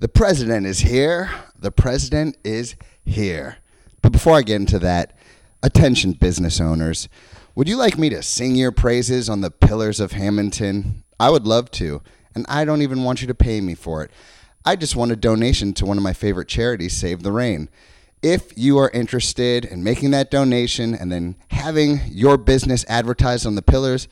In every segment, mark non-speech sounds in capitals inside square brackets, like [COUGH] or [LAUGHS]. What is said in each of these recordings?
The president is here. The president is here. But before I get into that, attention business owners. Would you like me to sing your praises on the pillars of Hammonton? I would love to, and I don't even want you to pay me for it. I just want a donation to one of my favorite charities, Save the Rain. If you are interested in making that donation and then having your business advertised on the pillars,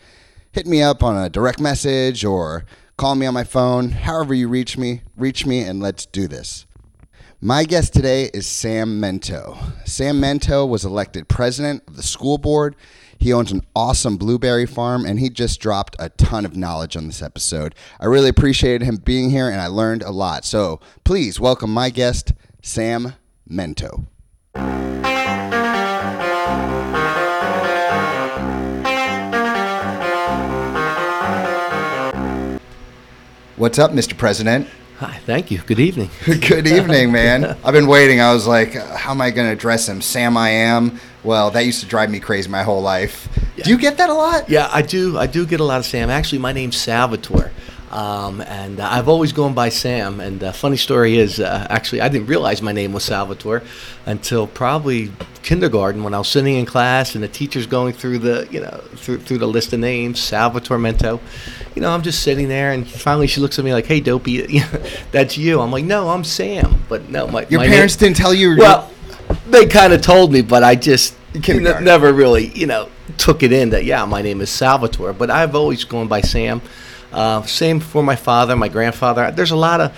hit me up on a direct message or call me on my phone. However, you reach me, reach me and let's do this. My guest today is Sam Mento. Sam Mento was elected president of the school board. He owns an awesome blueberry farm and he just dropped a ton of knowledge on this episode. I really appreciated him being here and I learned a lot. So please welcome my guest, Sam Mento. What's up, Mr. President? Hi, thank you. Good evening. [LAUGHS] Good evening, man. [LAUGHS] I've been waiting. I was like, how am I going to address him? Sam, I am. Well, that used to drive me crazy my whole life. Do you get that a lot? Yeah, I do. I do get a lot of Sam. Actually, my name's Salvatore. Um, and uh, I've always gone by Sam. And uh, funny story is, uh, actually, I didn't realize my name was Salvatore until probably kindergarten when I was sitting in class and the teacher's going through the, you know, through, through the list of names, Salvatore Mento. You know, I'm just sitting there, and finally she looks at me like, "Hey, dopey, [LAUGHS] that's you." I'm like, "No, I'm Sam." But no, my Your my parents name- didn't tell you. Well, they kind of told me, but I just n- never really, you know, took it in that yeah, my name is Salvatore. But I've always gone by Sam. Uh, same for my father, my grandfather. There's a lot of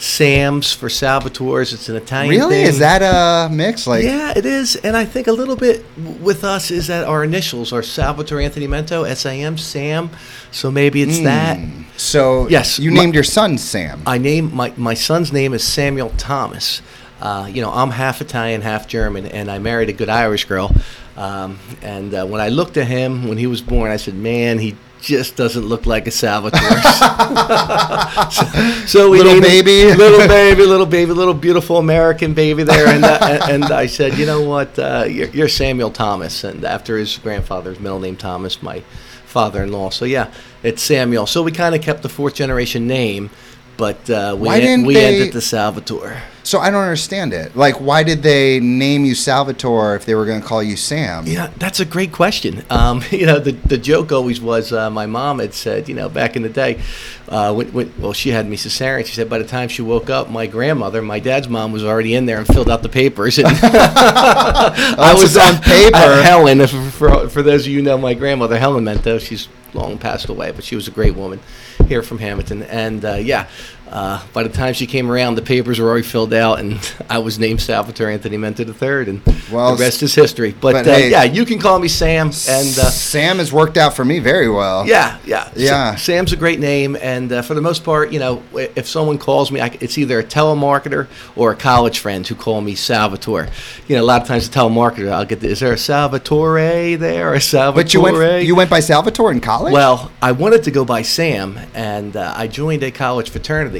Sams for Salvatores. It's an Italian really? thing. Is that a mix? Like, yeah, it is, and I think a little bit with us is that our initials are Salvatore Anthony Mento, S A M, Sam. So maybe it's that. so Yes, you my- named your son Sam. I name my my son's name is Samuel Thomas. Uh, you know, I'm half Italian, half German, and I married a good Irish girl. Um, and uh, when I looked at him when he was born, I said, "Man, he just doesn't look like a Salvatore." [LAUGHS] so, so we Little baby. [LAUGHS] little baby, little baby, little beautiful American baby there. And uh, and, I said, "You know what? Uh, you're, you're Samuel Thomas." And after his grandfather's middle name Thomas, my father-in-law. So yeah, it's Samuel. So we kind of kept the fourth generation name, but uh, we we they- ended the Salvatore. So I don't understand it. Like, why did they name you Salvatore if they were going to call you Sam? Yeah, that's a great question. Um, [LAUGHS] you know, the, the joke always was uh, my mom had said, you know, back in the day, uh, when, when, well, she had me cesarean. She said by the time she woke up, my grandmother, my dad's mom, was already in there and filled out the papers. And [LAUGHS] [LAUGHS] I was on paper. uh, Helen, for, for those of you who know my grandmother, Helen Mento, she's long passed away, but she was a great woman here from Hammonton. And uh, yeah, uh, by the time she came around, the papers were already filled out, and [LAUGHS] I was named Salvatore Anthony Mento III, and Well, the rest is history. But, but uh, hey- yeah, you can call me Sam, and uh, Sam has worked out for me very well. yeah, yeah, Yeah. Sa- Sam's a great name, and uh, for the most part, you know, if someone calls me, I it's either a telemarketer or a college friend who call me Salvatore. You know, a lot of times a telemarketer, I'll get, the, is there a Salvatore there, or a Salvatore? But you went you went by Salvatore in college. Well, I wanted to go by Sam, and uh, I joined a college fraternity.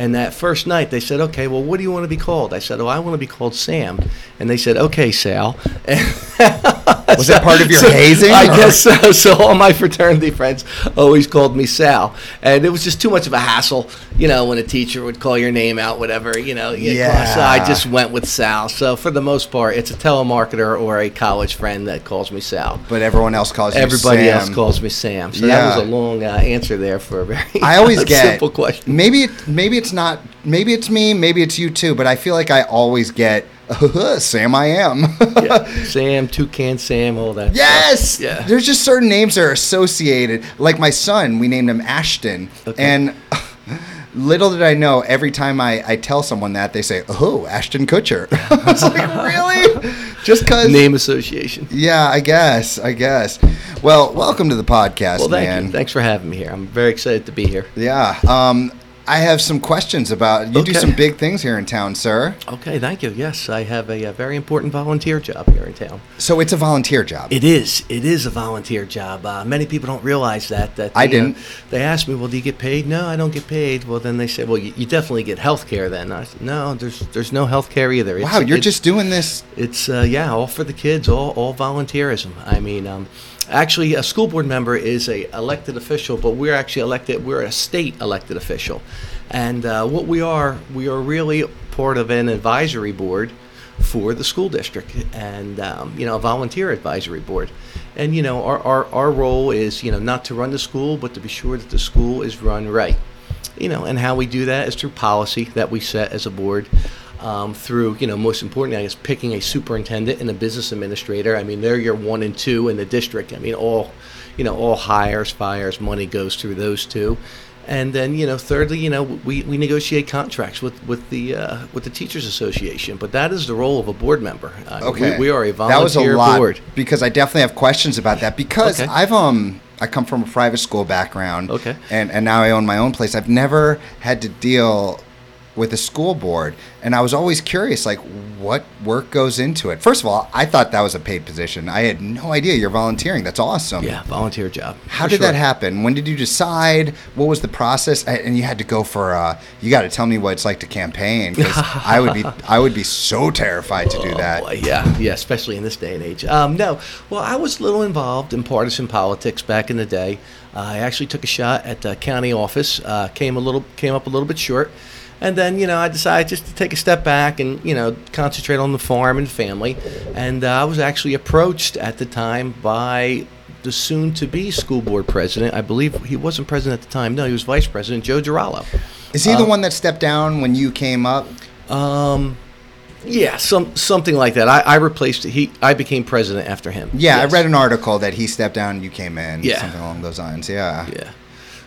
And that first night, they said, "Okay, well, what do you want to be called?" I said, "Oh, I want to be called Sam." And they said, "Okay, Sal." [LAUGHS] Was that part of your hazing, I or- guess so. [LAUGHS] So all my fraternity friends always called me Sal, and it was just too much of a hassle, you know, when a teacher would call your name out, whatever, you know. Yeah. So I just went with Sal. So for the most part, it's a telemarketer or a college friend that calls me Sal. but everyone else calls you Sam. Everybody Sam. else calls me Sam. So Yeah. that was a long uh, answer there for a very I always [LAUGHS] get simple question. Maybe it, maybe it's not. Maybe it's me. Maybe it's you too. But I feel like I always get [LAUGHS] Sam. I am. Yeah. [LAUGHS] Sam, Toucan Sam, all that. Yes. Stuff. Yeah. There's just certain names that are associated. Like my son, we named him Ashton, Okay. and [LAUGHS] little did I know. Every time I, I tell someone that, they say, "Oh, Ashton Kutcher." I was like, really? Just because? Name association. Yeah, I guess. I guess. Well, welcome to the podcast, Well, thank man. you. Thanks for having me here. I'm very excited to be here. Yeah. Um, I have some questions about you. Do some big things here in town, sir. Okay, thank you. Yes, I have a, uh very important volunteer job here in town. So it's a volunteer job. It is. It is a volunteer job. Uh, many people don't realize that. That I they, uh, didn't. they ask me, "Well, do you get paid?" No, I don't get paid. Well, then they say, "Well, you, you definitely get health care." Then I said, "No, there's there's no health care either." It's- wow, you're just doing this. It's uh, yeah, all for the kids, all all volunteerism. I mean, um, actually, a school board member is a elected official, but we're actually elected. We're a state elected official, And uh, what we are, we are really part of an advisory board for the school district and um, you know a volunteer advisory board. And you know our, our, our role is you know not to run the school but to be sure that the school is run right. You know and how we do that is through policy that we set as a board um, through you know most importantly I guess picking a superintendent and a business administrator I mean they're your one and two in the district I mean all you know all hires fires money goes through those two and then, you know, thirdly, you know, we, we negotiate contracts with with the uh, with the teachers association. But that is the role of a board member. Uh, Okay. we, we are a volunteer that was a lot board. because I definitely have questions about that because Okay. I've um I come from a private school background. Okay. And and now I own my own place. I've never had to deal with a school board and I was always curious like what work goes into it. First of all, I thought that was a paid position. I had no idea you're volunteering. That's awesome. Yeah, volunteer job. How did sure. that happen? When did you decide? What was the process? And you had to go for. Uh, you got to tell me what it's like to campaign because [LAUGHS] I would be. I would be so terrified to do Oh, that. yeah, yeah, especially in this day and age. Um, no, well, I was a little involved in partisan politics back in the day. Uh, I actually took a shot at the county office. Uh, came a little, came up a little bit short, and then you know I decided just to take a step back and you know concentrate on the farm and family. And uh, I was actually approached at the time by the soon-to-be school board president. I believe he wasn't president at the time. No, he was vice president, Joe Girallo. Is he the Uh, one that stepped down when you came up? Um, yeah, some something like that. I, I replaced he. I became president after him. Yeah, Yes. I read an article that he stepped down and you came in. Yeah. something along those lines. Yeah. Yeah.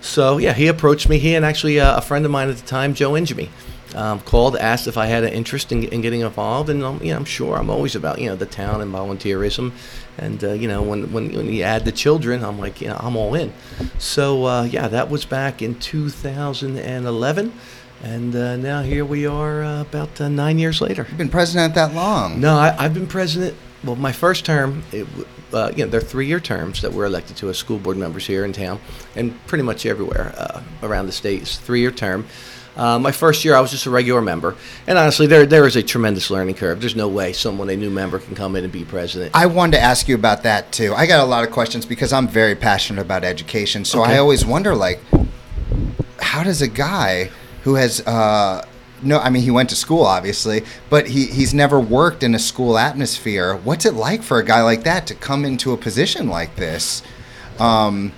So yeah, he approached me. He and actually uh, a friend of mine at the time, Joe Injemy, um, called, asked if I had an interest in, in getting involved, and um, you know, I'm sure I'm always about you know the town and volunteerism, and uh, you know when, when when you add the children, I'm like you know I'm all in. So uh, yeah, that was back in 2011, and uh, now here we are uh, about uh, nine years later. You've been president that long. No, I, I've been president. Well, my first term, it, uh, you know, they're three-year terms that we're elected to as school board members here in town, and pretty much everywhere uh, around the state. It's a three-year term. Uh, my first year, I was just a regular member, and honestly, there there is a tremendous learning curve. There's no way someone a new member can come in and be president. I wanted to ask you about that too. I got a lot of questions because I'm very passionate about education. So Okay. I always wonder, like, how does a guy who has uh, no, I mean, he went to school obviously, but he he's never worked in a school atmosphere. What's it like for a guy like that to come into a position like this? Um,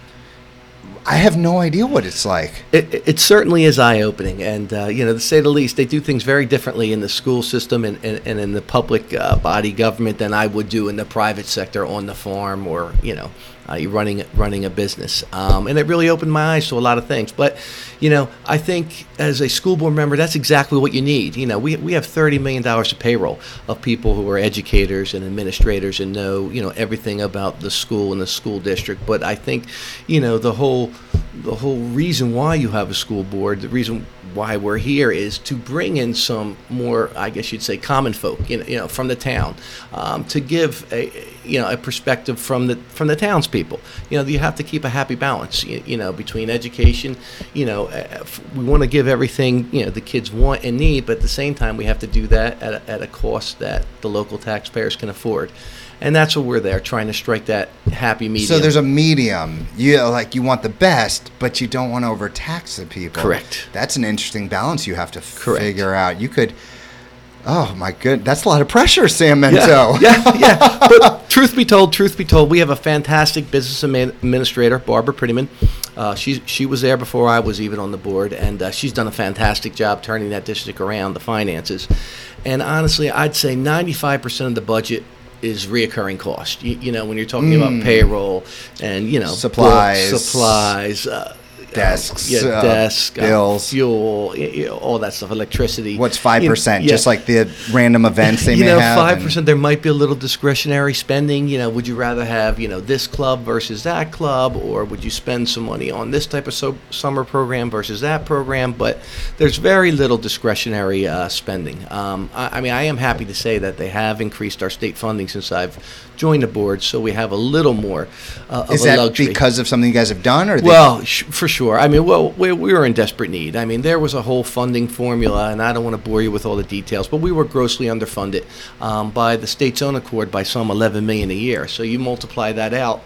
I have no idea what it's like. It, it- certainly is eye opening, and uh, you know, to say the least, they do things very differently in the school system and, and, and in the public uh, body government than I would do in the private sector on the farm or you know, uh, you're running running a business. Um, and it really opened my eyes to a lot of things. But you know, I think as a school board member, that's exactly what you need. You know, we we have thirty million dollars of payroll of people who are educators and administrators and know you know everything about the school and the school district. But I think, you know, the whole the whole reason why you have a school board, the reason why we're here is to bring in some more, I guess you'd say, common folk, you know, you know from the town, um, to give a, you know, a perspective from the from the townspeople. You know, you have to keep a happy balance, you, you know, between education. You know, uh, we want to give everything you know the kids want and need, but at the same time, we have to do that at a, at a cost that the local taxpayers can afford. And that's what we're there, trying to strike that happy medium. So there's a medium. You like you want the best, but you don't want to overtax the people. Correct. That's an interesting balance you have to Correct. figure out. You could. Oh my good, that's a lot of pressure, Sam Mento. [LAUGHS] Yeah, yeah, yeah. [LAUGHS] But truth be told, truth be told, we have a fantastic business administrator, Barbara Prettyman. Uh, she she was there before I was even on the board, and uh, she's done a fantastic job turning that district around, the finances. And honestly, I'd say 95% of the budget is reoccurring cost. You, you know, when you're talking about payroll and you know books, Supplies. supplies. Uh, Desks, yeah, uh, desk, uh, bills. fuel, all that stuff, electricity. What's five percent? yeah Just like the random events they [LAUGHS] you may know, have. Five percent. There might be a little discretionary spending. You know, would you rather have you know this club versus that club, or would you spend some money on this type of so- summer program versus that program? But there's very little discretionary uh, spending. Um, I, I mean, I am happy to say that they have increased our state funding since I've joined the board, so we have a little more uh, of Is a that luxury. because of something you guys have done, or Well, sh- for sure. I mean, well, we, we were in desperate need. I mean, there was a whole funding formula, and I don't want to bore you with all the details, but we were grossly underfunded um, by the state's own accord by some 11 million a year. So you multiply that out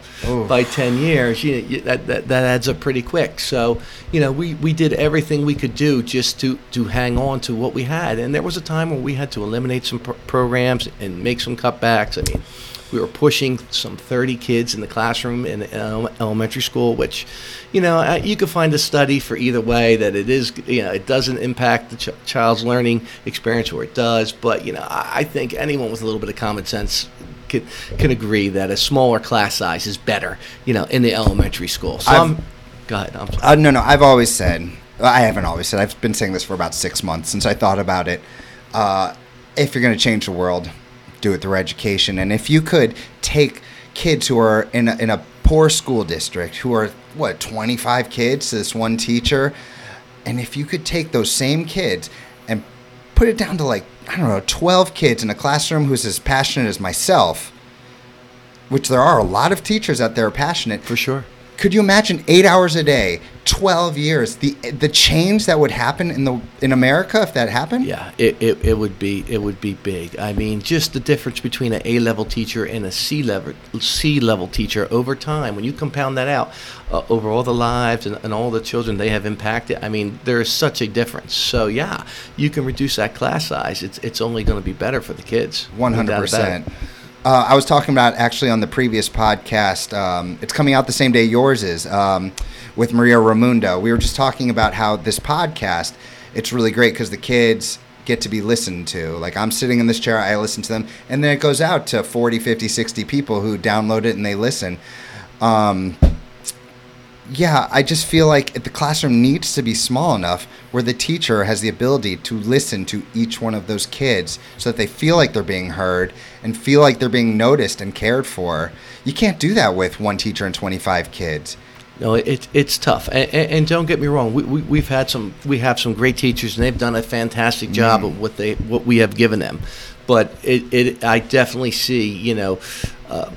by 10 years, you, you, that, that that adds up pretty quick. So you know, we, we did everything we could do just to to hang on to what we had, and there was a time where we had to eliminate some pr- programs and make some cutbacks. I mean we were pushing some 30 kids in the classroom in elementary school, which, you know, uh, you could find a study for either way that it is, you know, it doesn't impact the ch- child's learning experience or it does. But, you know, I, think anyone with a little bit of common sense can, can agree that a smaller class size is better, you know, in the elementary school. So I've- I'm, go ahead. I'm. Uh, no, no. I've always said. I haven't always said. I've been saying this for about six months since I thought about it. Uh, if you're going to change the world, do it through education. And if you could take kids who are in a, in a poor school district, who are what 25 kids to this one teacher, and if you could take those same kids and put it down to like I don't know 12 kids in a classroom who's as passionate as myself, which there are a lot of teachers out there passionate For sure. could you imagine eight hours a day, twelve years, the the change that would happen in the in America if that happened? Yeah, it, it, it would be it would be big. I mean, just the difference between an A level teacher and a C level C level teacher over time. When you compound that out uh, over all the lives and, and all the children they have impacted, I mean, there is such a difference. So yeah, you can reduce that class size. It's it's only going to be better for the kids. Hundred doubt about it. percent. Uh, I was talking about actually on the previous podcast. Um, it's coming out the same day yours is um, with Maria Ramundo. We were just talking about how this podcast. It's really great because the kids get to be listened to. Like I'm sitting in this chair, I listen to them, and then it goes out to 40, 50, 60 people who download it and they listen. Um, yeah, I just feel like the classroom needs to be small enough where the teacher has the ability to listen to each one of those kids so that they feel like they're being heard and feel like they're being noticed and cared for. You can't do that with one teacher and 25 kids. No, it, it's tough, and, and, don't get me wrong. We, we we've had some we have some great teachers, and they've done a fantastic job of what they what we have given them. But it, it I definitely see you know uh,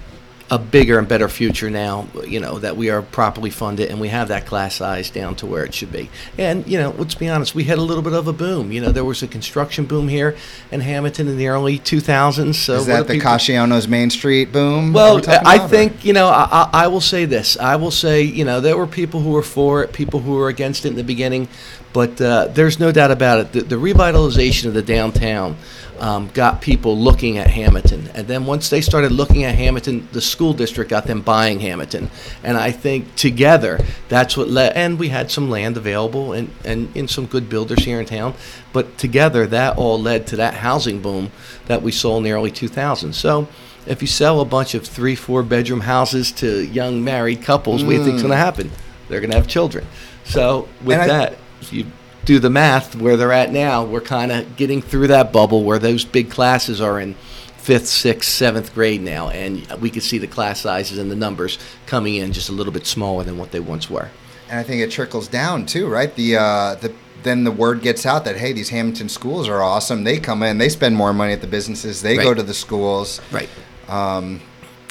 a bigger and better future now. You know that we are properly funded, and we have that class size down to where it should be. And you know, let's be honest, we had a little bit of a boom. You know, there was a construction boom here in Hammonton in the early 2000s. So Is that the people- Casciano's Main Street boom? Well, I about, or- think you know. I, I I will say this. I will say you know there were people who were for it, people who were against it in the beginning, but uh, there's no doubt about it. The, the revitalization of the downtown um, got people looking at Hammonton, and then once they started looking at Hammonton, the school district got them buying Hammonton, and I think together that's what led. And we had some land available, and and, and some good builders here in town, but together that all led to that housing boom that we saw in the early 2000s. So if you sell a bunch of three, four bedroom houses to young married couples, what do you think's going to happen? They're going to have children. So with I- that, you do the math where they're at now, we're kind of getting through that bubble where those big classes are in fifth, sixth, seventh grade now, and we can see the class sizes and the numbers coming in just a little bit smaller than what they once were. And I think it trickles down too, right? The uh, the then the word gets out that hey, these Hammonton schools are awesome. They come in, they spend more money at the businesses, they go to the schools. Right. Um,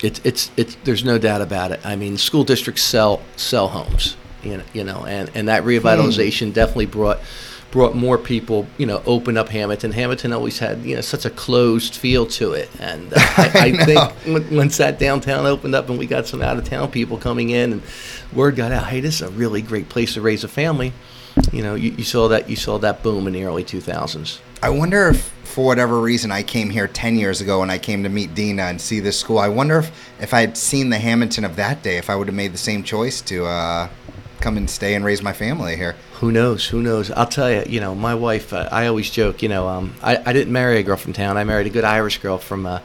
It's it's it's there's no doubt about it. I mean, school districts sell sell homes, you know, you know, and and that revitalization definitely brought brought more people, you know, open up Hammonton. Hammonton always had, you know, such a closed feel to it, and uh, [LAUGHS] I, I, I think when, once that downtown opened up and we got some out of town people coming in, and word got out, hey, this is a really great place to raise a family. You know, you, you saw that you saw that boom in the early 2000s. I wonder if, for whatever reason, I came here 10 years ago and I came to meet Dina and see this school. I wonder if, if I had seen the Hammonton of that day, if I would have made the same choice to uh, come and stay and raise my family here. Who knows? Who knows? I'll tell you. You know, my wife. Uh, I always joke. You know, um, I, I didn't marry a girl from town. I married a good Irish girl from uh,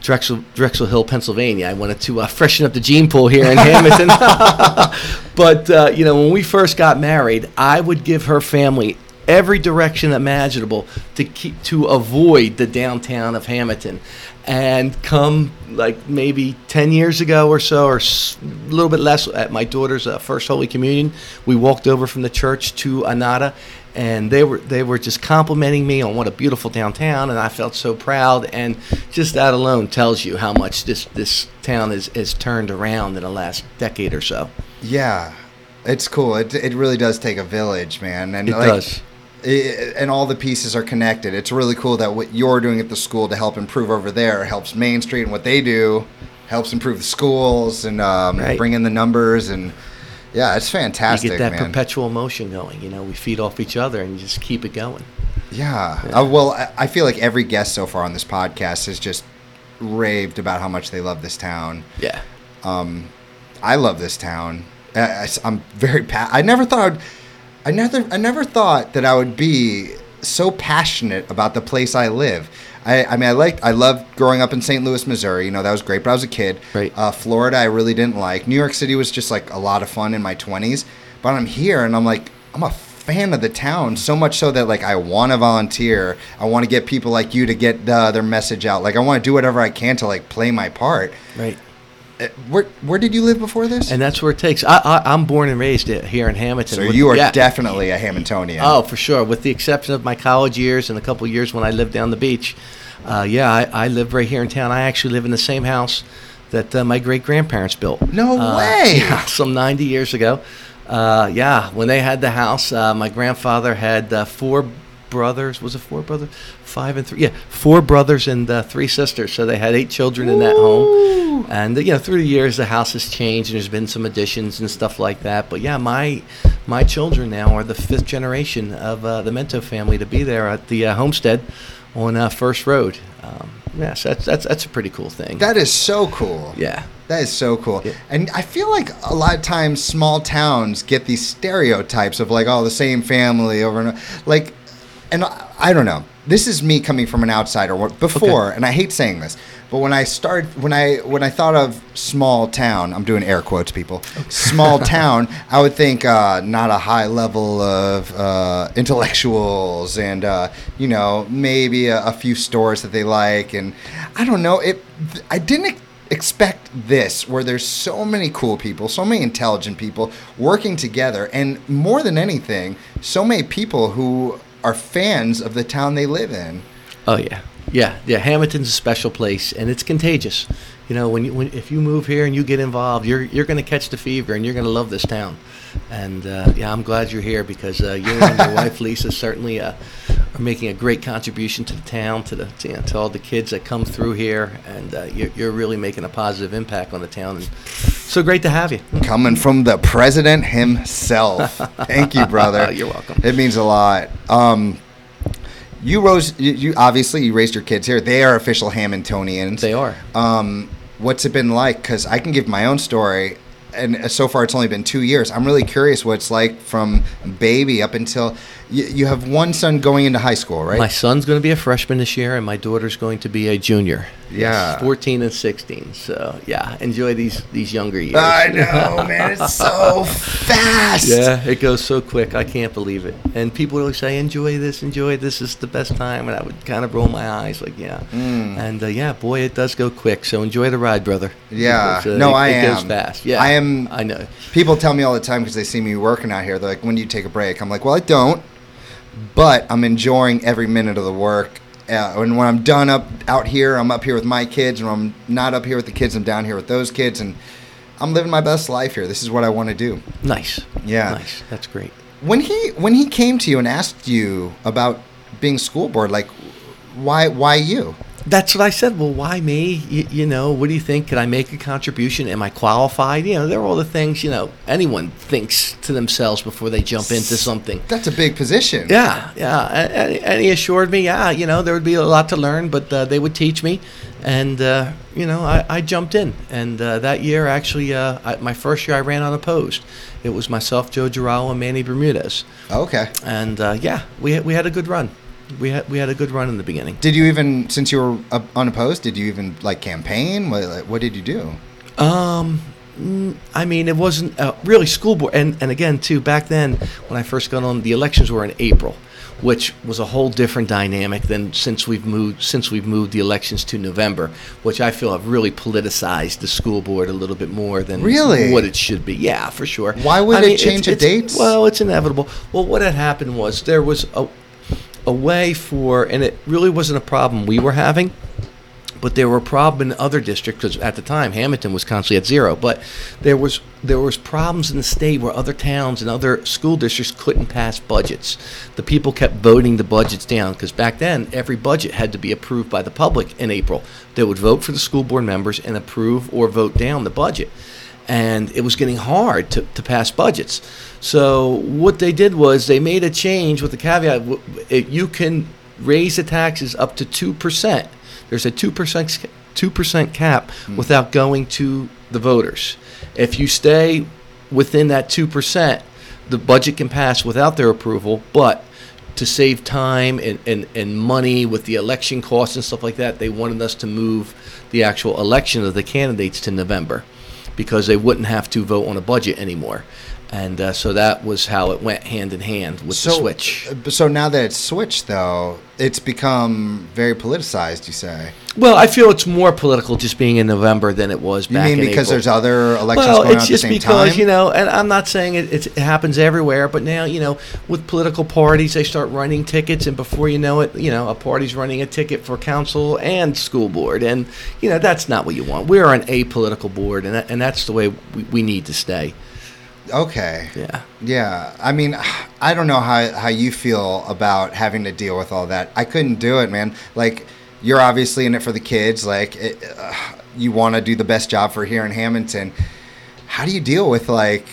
Drexel Drexel Hill, Pennsylvania. I wanted to uh, [LAUGHS] freshen up the gene pool here in Hammonton. [LAUGHS] but uh, you know, when we first got married, I would give her family every direction imaginable to keep to avoid the downtown of Hammonton. And come like maybe 10 years ago or so, or s- a little bit less, at my daughter's uh, first Holy Communion, we walked over from the church to Annata and they were they were just complimenting me on what a beautiful downtown, and I felt so proud. And just that alone tells you how much this this town is is turned around in the last decade or so. Yeah. It's cool. It, it really does take a village, man. And It like, does. I- and all the pieces are connected. It's really cool that what you're doing at the school to help improve over there helps Main Street, and what they do helps improve the schools and um, Right. bring in the numbers. And yeah, it's You fantastic, get that man. perpetual motion going. You know, we feed off each other and you just keep it going. yeah. Uh, well, I- I feel like every guest so far on this podcast has just raved about how much they love this town. Yeah. Um, I love this town. I, am very. Pa- I never thought. I'd, I never. I never thought that I would be so passionate about the place I live. I, I mean, I liked. I loved growing up in St. Louis, Missouri. You know, that was great. But I was a kid. Right. Uh, Florida, I really didn't like. New York City was just like a lot of fun in my 20s. But I'm here, and I'm like, I'm a fan of the town so much so that like I want to volunteer. I want to get people like you to get uh, their message out. Like I want to do whatever I can to like play my part. Right. Uh, Where where did you live before this? And that's where it takes. I, I, I'm born and raised here in Hammonton. so you are yeah. definitely a Hammontonian. Oh, for sure. With the exception of my college years and a couple years when I lived down the beach. Uh, yeah, I, I live right here in town. I actually live in the same house that uh, my great grandparents built. No Uh, way! [LAUGHS] Yeah, some 90 years ago. Uh, yeah, when they had the house, uh, my grandfather had uh, four brothers. Was it four brothers? Five and three. Yeah, four brothers and uh, three sisters. So they had eight children in that home. And uh, you know, through the years, the house has changed, and there's been some additions and stuff like that. But yeah, my my children now are the fifth generation of uh, the Mento family to be there at the uh, homestead on uh, First Road. Um, yeah, so that's, that's that's a pretty cool thing. That is so cool. yeah. That is so cool. Yeah. And I feel like a lot of times small towns get these stereotypes of like, oh, the same family over and over. Like, and I, I don't know. This is me coming from an outsider. Before, and I hate saying this, but when I start, when I when I thought of small town, I'm doing air quotes, people. Small [LAUGHS] town, I would think uh, not a high level of uh, intellectuals, and uh, you know maybe a, a few stores that they like, and I don't know. It I didn't expect this where there's so many cool people so many intelligent people working together and more than anything so many people who are fans of the town they live in Oh yeah, yeah, yeah. Hammonton's a special place, and it's contagious. You know, when you when if you move here and you get involved, you're you're going to catch the fever, and you're going to love this town. And uh, yeah, I'm glad you're here because uh, you and your [LAUGHS] wife Lisa certainly uh, are making a great contribution to the town, to the to, you know, to all the kids that come through here, and uh, you're you're really making a positive impact on the town. And so great to have you. coming from the president himself [LAUGHS] thank you brother [LAUGHS] You're welcome. it means a lot um you rose you, you obviously you raised your kids here they are official hammontonians They are. um, what's it been like? Because I can give my own story, and so far it's only been two years. I'm really curious what it's like from baby up until you, you have one son going into high school, right? My son's going to be a freshman this year, and my daughter's going to be a junior. Yeah. Yes, 14 and 16. So, yeah, enjoy these these younger years. I [LAUGHS] know, man. It's so fast. Yeah, it goes so quick. I can't believe it. And people always say, "Enjoy this, enjoy this. This is the best time." And I would kind of roll my eyes, like, "Yeah." Mm. And uh, yeah, boy, it does go quick. So enjoy the ride, brother. Yeah. Uh, No, it, I it goes fast. Yeah, I am- I know. People tell me all the time because they see me working out here. They're like, "When do you take a break?" I'm like, "Well, I don't, but I'm enjoying every minute of the work." Uh, and when I'm done up out here, I'm up here with my kids. And when I'm not up here with the kids, I'm down here with those kids, and I'm living my best life here. This is what I want to do. Nice. Yeah. Nice. That's great. When he when he came to you and asked you about being school board, like, why why you? That's what I said. Well, why me? You, you know, what do you think? Could I make a contribution? Am I qualified? You know, there are all the things, you know, anyone thinks to themselves before they jump into something. That's a big position. Yeah, yeah. And, and- he assured me, yeah, you know, there would be a lot to learn, but uh, they would teach me. And, uh, you know, I, I jumped in. And uh, that year, actually, uh, I, my first year, I ran unopposed. It was myself, Joe Girallo, and Manny Bermudez. Okay. And, uh, yeah, we we had a good run. We had, we had a good run in the beginning. Did you even, since you were unopposed, did you even like campaign? What, like, what did you do? Um, mm, I mean, it wasn't uh, really school board, and and again too. Back then, when I first got on, the elections were in April, which was a whole different dynamic than since we've moved since we've moved the elections to November, which I feel have really politicized the school board a little bit more than Really? what it should be. Yeah, for sure. Why would I it mean, change it's- the it's- dates? Well, it's inevitable. Well, what had happened was there was a a way for, and it really wasn't a problem we were having but there were problems in other districts because at the time Hammonton was constantly at zero. But there was there was problems in the state where other towns and other school districts couldn't pass budgets. The people kept voting the budgets down because back then every budget had to be approved by the public in April. They would vote for the school board members and approve or vote down the budget and it was getting hard to, to pass budgets. So what they did was they made a change with the caveat: you can raise the taxes up to two percent. There's a two percent two percent cap mm. without going to the voters. If you stay within that two percent, the budget can pass without their approval, but to save time and, and, and money with the election costs and stuff like that, they wanted us to move the actual election of the candidates to November because they wouldn't have to vote on a budget anymore. And uh, so that was how it went hand in hand with so, the switch. Uh, so now that it's switched, though, it's become very politicized. You say? Well, I feel it's more political just being in November than it was you mean because April. there's other elections well, going on at the same time? Well, it's just because you know, and I'm not saying it, it happens everywhere, but now you know, with political parties, they start running tickets, and before you know it, you know, a party's running a ticket for council and school board, and you know, that's not what you want. We're an apolitical board, and that, and that's the way we, we need to stay. Okay. Yeah. Yeah. I mean, [SIGHS] I don't know how, how you feel about having to deal with all that. I couldn't do it, man. Like, you're obviously in it for the kids. Like, it, uh, [SIGHS] you want to do the best job for here in Hammonton. How do you deal with, like,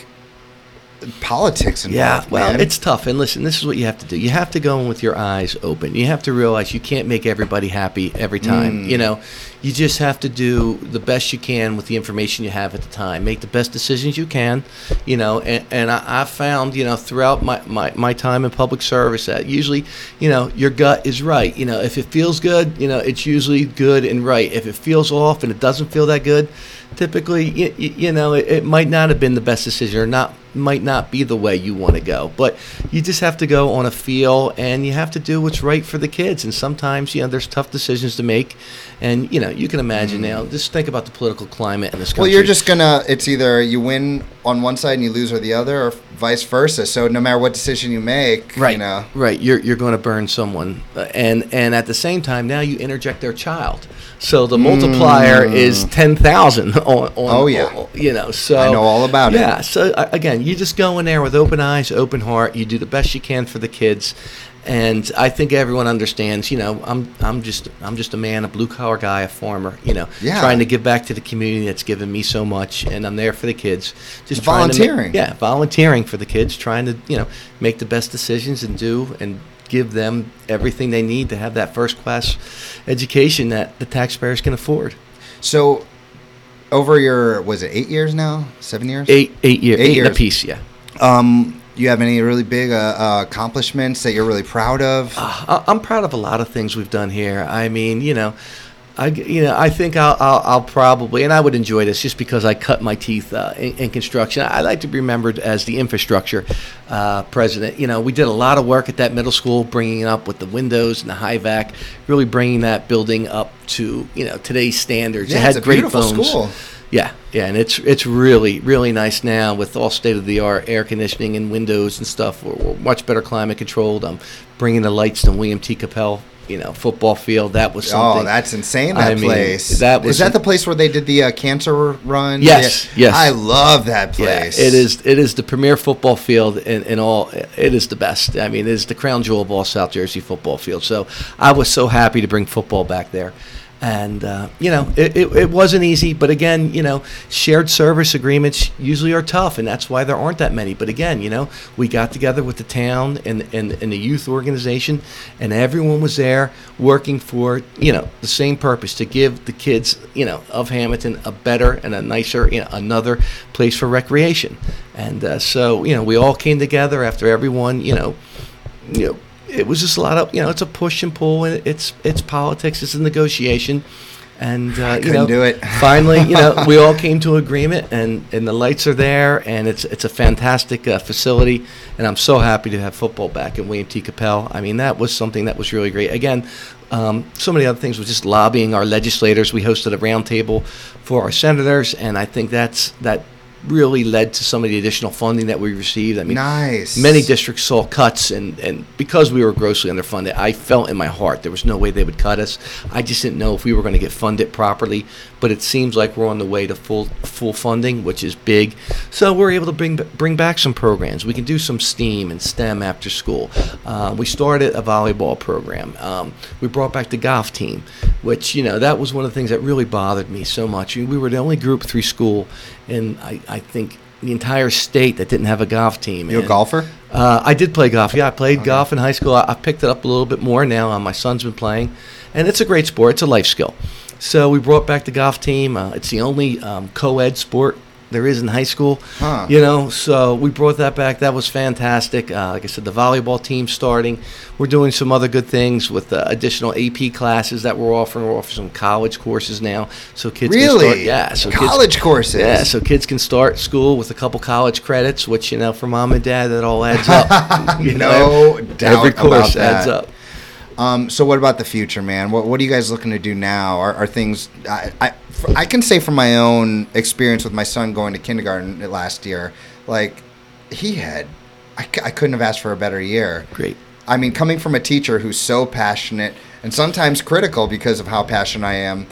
politics involved. Yeah, well, man. it's tough. And listen, this is what you have to do. You have to go in with your eyes open. You have to realize you can't make everybody happy every time. Mm. You know, you just have to do the best you can with the information you have at the time. Make the best decisions you can. You know, and, and I, I found, you know, throughout my, my, my time in public service that usually, you know, your gut is right. You know, if it feels good, you know, it's usually good and right. If it feels off and it doesn't feel that good, typically, you, you know, it, it might not have been the best decision or not might not be the way you want to go. But you just have to go on a feel and you have to do what's right for the kids. And sometimes, you know, there's tough decisions to make. And, you know, you can imagine mm. now, just think about the political climate in this country. Well, you're just to, it's either you win on one side and you lose or the other, or vice versa. So no matter what decision you make, right, you know. Right. You're, you're going to burn someone. And, and at the same time, now you interject their child. So the multiplier mm. is 10,000 [LAUGHS] on, on, Oh, yeah. On, you know, so. I know all about yeah, it. Yeah. So, uh, again, you just go in there with open eyes, open heart. You do the best you can for the kids, and I think everyone understands. You know, I'm I'm just I'm just a man, a blue collar guy, a farmer. You know, yeah. trying to give back to the community that's given me so much, and I'm there for the kids. Just volunteering. Make, yeah, volunteering for the kids, trying to you know make the best decisions and do and give them everything they need to have that first class education that the taxpayers can afford. So over your was it eight years now? Seven years? Eight eight years. Eight, eight years. a piece. Yeah. Um, you have any really big uh, uh, accomplishments that you're really proud of? Uh, I'm proud of a lot of things we've done here. I mean, you know, I, you know, I think I'll, I'll, I'll, probably, and I would enjoy this just because I cut my teeth uh, in, in, construction. I like to be remembered as the infrastructure uh, president. You know, we did a lot of work at that middle school, bringing it up with the windows and the HVAC, really bringing that building up to you know today's standards. Yeah, it had it's a great beautiful bones. school. Yeah, yeah, and it's it's really really nice now with all state of the art air conditioning and windows and stuff. We're, we're much better climate controlled. I'm bringing the lights to William T. Capel you know football field. That was something. Oh, that's insane! That I place. Mean, that was is that the place where they did the uh, cancer run? Yes, yeah. yes. I love that place. Yeah, it is. It is the premier football field in, in all. It is the best. I mean, it is the crown jewel of all South Jersey football field. So I was so happy to bring football back there and uh, you know it, it, it, wasn't easy but again you know shared service agreements usually are tough and that's why there aren't that many. But again you know we got together with the town and, and, and the youth organization and everyone was there working for you know the same purpose to give the kids you know of hammonton a better and a nicer you know another place for recreation. And uh, so you know we all came together after everyone you know you know it was just a lot of you know it's a push and pull and it's it's politics it's a negotiation and uh, you know do it. [LAUGHS] finally you know [LAUGHS] we all came to agreement and and the lights are there and it's it's a fantastic uh, facility and I'm so happy to have football back in William T. Capel I mean that was something that was really great again um, so many other things was just lobbying our legislators we hosted a roundtable for our senators and I think that's that really led to some of the additional funding that we received. I mean, Nice. many districts saw cuts, and, and because we were grossly underfunded, I felt in my heart there was no way they would cut us. I just didn't know if we were going to get funded properly, but it seems like we're on the way to full full funding, which is big. So we're able to bring bring back some programs. We can do some STEAM and STEM after school. Uh, we started a volleyball program. Um, we brought back the golf team, which you know that was one of the things that really bothered me so much. We were the only Group through school, and I, I think the entire state that didn't have a golf team. You a And, golfer? uh, I did play golf. Yeah, I played golf in high school. I, I picked it up a little bit more now. Uh, my son's been playing, and it's a great sport. It's a life skill. So we brought back the golf team. Uh, it's the only um, co-ed sport there is in high school. Huh. You know, so we brought that back. That was fantastic. Uh, like I said, the volleyball team starting. We're doing some other good things with uh, additional AP classes that we're offering. We're offering some college courses now, so kids can start. Really? Yeah, so kids- College courses? Yeah, so kids can start school with a couple college credits, which you know, for mom and dad, that all adds up. [LAUGHS] [LAUGHS] you No every, doubt every course about adds that. up. Um, so what about the future, man? What, what are you guys looking to do now? Are, are things I I can say from my own experience with my son going to kindergarten last year, like he had, I, I couldn't have asked for a better year. Great. I mean, coming from a teacher who's so passionate and sometimes critical because of how passionate I am,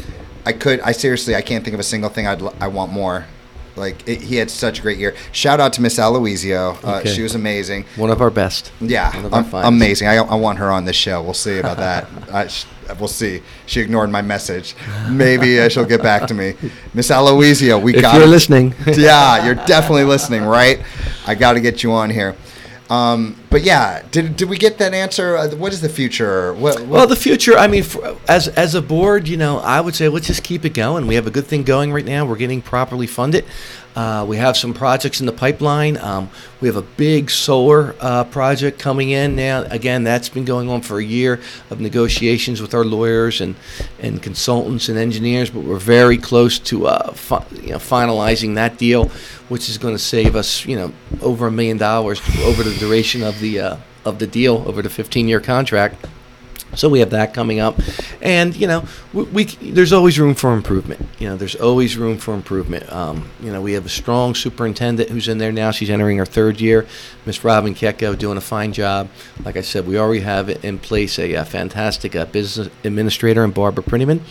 I could, I seriously, I can't think of a single thing I'd, I want more. Like it, he had such a great year. Shout out to Miss Aloisio. Uh, Okay. She was amazing. One of our best. Yeah, One of our amazing. I, I want her on this show. We'll see about that. [LAUGHS] I, sh- we'll see. She ignored my message. Maybe uh, she'll get back to me. Miss Aloisio, we If got you're listening. [LAUGHS] yeah, you're definitely listening, right? I got to get you on here. Um, but yeah, did, did we get that answer? Uh, what is the future? What, what, Well, the future. I mean, for, as as a board, you know, I would say let's just keep it going. We have a good thing going right now. We're getting properly funded. Uh, we have some projects in the pipeline. Um, we have a big solar uh, project coming in now. Again, that's been going on for a year of negotiations with our lawyers and, and consultants and engineers. But we're very close to uh, fi- you know, finalizing that deal, which is going to save us, you know, over a million dollars over the duration of the uh, of the deal over the 15-year contract. So we have that coming up, and you know, we, we there's always room for improvement. You know, there's always room for improvement. Um, you know, we have a strong superintendent who's in there now. She's entering her third year, Miss Robin Kecko, doing a fine job. Like I said, we already have in place a, uh fantastic uh, business administrator in Barbara Prettyman.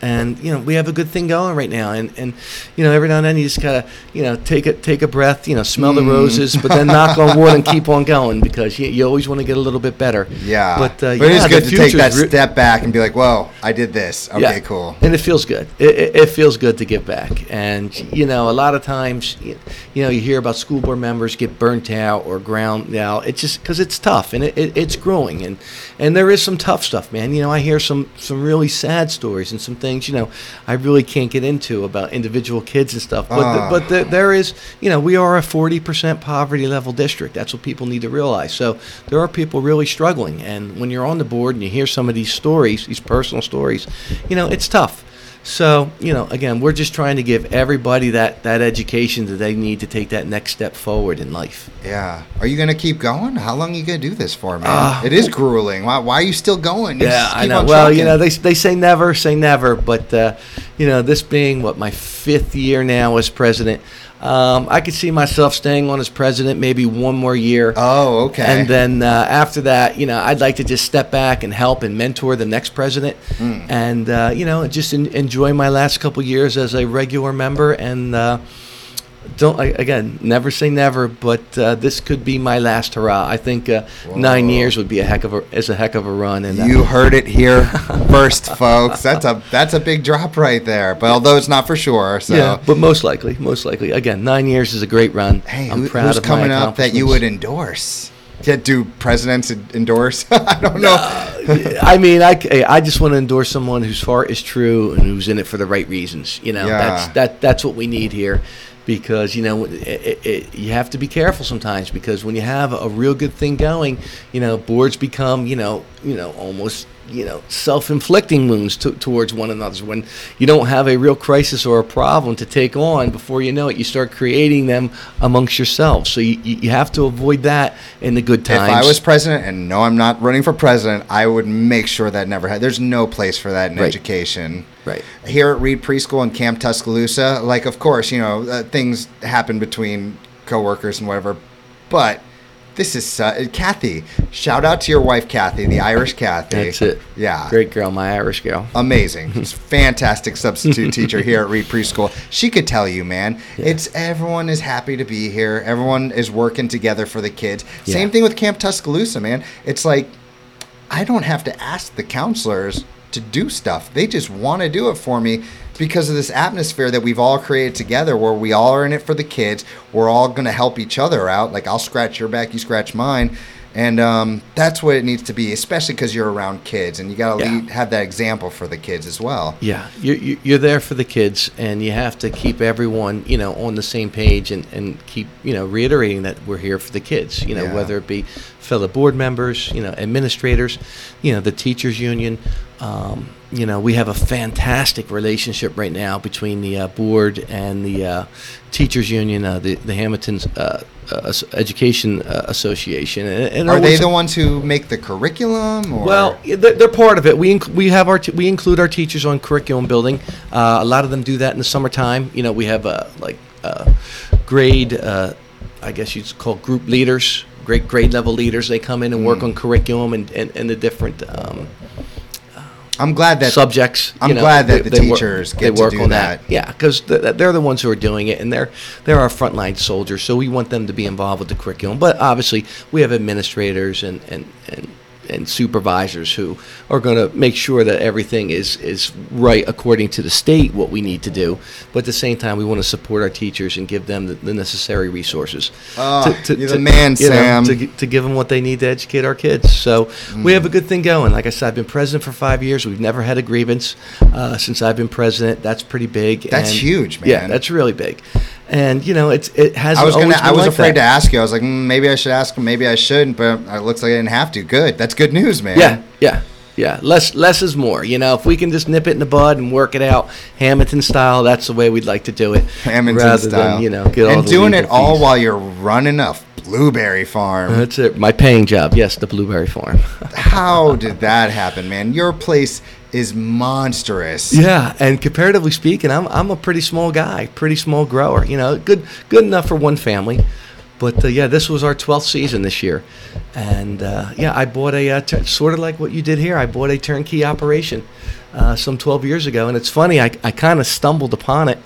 And you know we have a good thing going right now, and, and you know every now and then you just gotta you know take a take a breath, you know smell the Mm. roses, but then knock on wood and keep on [LAUGHS] going because you, you always want to get a little bit better. yeah, but, uh, it yeah, is the good to take that re- step back and be like, "Whoa, I did this. Okay, Yeah. cool." And it feels good. It, it, it feels good to give back. And you know, a lot of times, you, you know, you hear about school board members get burnt out or ground out. It's just because it's tough and it, it, it's growing. And and there is some tough stuff, man. You know, I hear some some really sad stories and some things. You know, I really can't get into about individual kids and stuff. But Ah. the, but the, there is, you know, we are a forty percent poverty level district. That's what people need to realize. So there are people really struggling. And when you're on the board and you hear some of these stories, these personal stories, you know, it's tough. So, you know, again, we're just trying to give everybody that, that education that they need to take that next step forward in life. Yeah. Are you gonna keep going? How long are you gonna do this for, man? Uh, it is grueling. Why, why are you still going? You Yeah, I know. Well, you know, they, they say never, say never, but, uh, you know, this being what my fifth year now as president, um, I could see myself staying on as president maybe one more year. Oh, okay. And then uh, after that, you know, I'd like to just step back and help and mentor the next president, Hmm. and uh, you know, just en- enjoy my last couple years as a regular member. And uh, don't again, never say never, but uh, this could be my last hurrah. I think uh, nine years would be a heck of a is a heck of a run. And uh, You heard it here [LAUGHS] first, folks. That's a that's a big drop right there. But although it's not for sure, so yeah, but most likely, most likely, again, nine years is a great run. hey, I'm who, proud who's of coming up that you would endorse? Yeah, do presidents endorse? [LAUGHS] I don't know. I mean, I, I just want to endorse someone whose heart is true and who's in it for the right reasons. You know, Yeah. that's that that's what we need here, because you know it, it, you have to be careful sometimes because when you have a real good thing going, you know, boards become you know you know almost you know self-inflicting wounds to, towards one another. When you don't have a real crisis or a problem to take on, before you know it, you start creating them amongst yourselves. So you, you have to avoid that in the good times. If. I was president, and no, I'm not running for president, I would make sure that never had. There's no place for that in Right. education. Right. Here at Reed Preschool in Camp Tuscaloosa, like of course, you know, uh, things happen between coworkers and whatever, but this is uh, Kathy. Shout out to your wife, Kathy, the Irish Kathy. That's it. Yeah. Great girl, my Irish girl. Amazing. [LAUGHS] She's fantastic substitute teacher here at Reed Preschool. She could tell you, man. It's everyone is happy to be here. Everyone is working together for the kids. Yeah. Same thing with Camp Tuscaloosa, man. It's like I don't have to ask the counselors to do stuff. They just want to do it for me because of this atmosphere that we've all created together where we all are in it for the kids. We're all going to help each other out. Like I'll scratch your back, you scratch mine. And um, that's what it needs to be, especially because you're around kids and you got to Yeah. have that example for the kids as well. Yeah, you're, you're you're there for the kids, and you have to keep everyone, you know, on the same page, and, and keep, you know, reiterating that we're here for the kids. You know, Yeah. whether it be fellow board members, you know, administrators, you know, the teachers union. Um, you know, we have a fantastic relationship right now between the uh, board and the uh, teachers union, uh, the the Hammonton's uh, uh, Education uh, Association. And, and Are they the ones who make the curriculum? Or? well, they're, they're part of it. We inc- we have our t- we include our teachers on curriculum building. Uh, a lot of them do that in the summertime. You know, we have uh, like uh, grade, uh, I guess you'd call group leaders, great grade level leaders. They come in and Mm. work on curriculum and, and, and the different um, I'm glad that subjects. I'm know, glad that they- the they work- teachers they get to work on that. Yeah, because they're the ones who are doing it, and they're they're our frontline soldiers. So we want them to be involved with the curriculum. But obviously, we have administrators and and and, and supervisors who are going to make sure that everything is is right according to the state what we need to do. But at the same time, we want to support our teachers and give them the, the necessary resources. Oh, you're the man, you know, Sam. to, to give them what they need to educate our kids. So we have a good thing going. Like I said, I've been president for five years. We've never had a grievance uh, since I've been president. That's pretty big. That's And- huge, Yeah, man. that's really big. And you know, it's it has. I was gonna. I was like afraid to ask you. I was like, mm, maybe I should ask him. Maybe I shouldn't. But it looks like I didn't have to. Good. That's good news, man. Yeah, yeah, yeah. Less less is more. You know, if we can just nip it in the bud and work it out Hammonton style, that's the way we'd like to do it. Hammonton rather style. Than, you know, and doing it all fees. while you're running a blueberry farm. That's it. My paying job. Yes, the blueberry farm. [LAUGHS] How did that happen, man? Your place is monstrous. Yeah, and comparatively speaking, I'm I'm a pretty small guy, pretty small grower. You know, good good enough for one family. But uh, yeah, this was our 12th season this year, and uh, yeah, I bought a uh, sort of like what you did here. I bought a turnkey operation uh, some 12 years ago, and it's funny. I, I kind of stumbled upon it.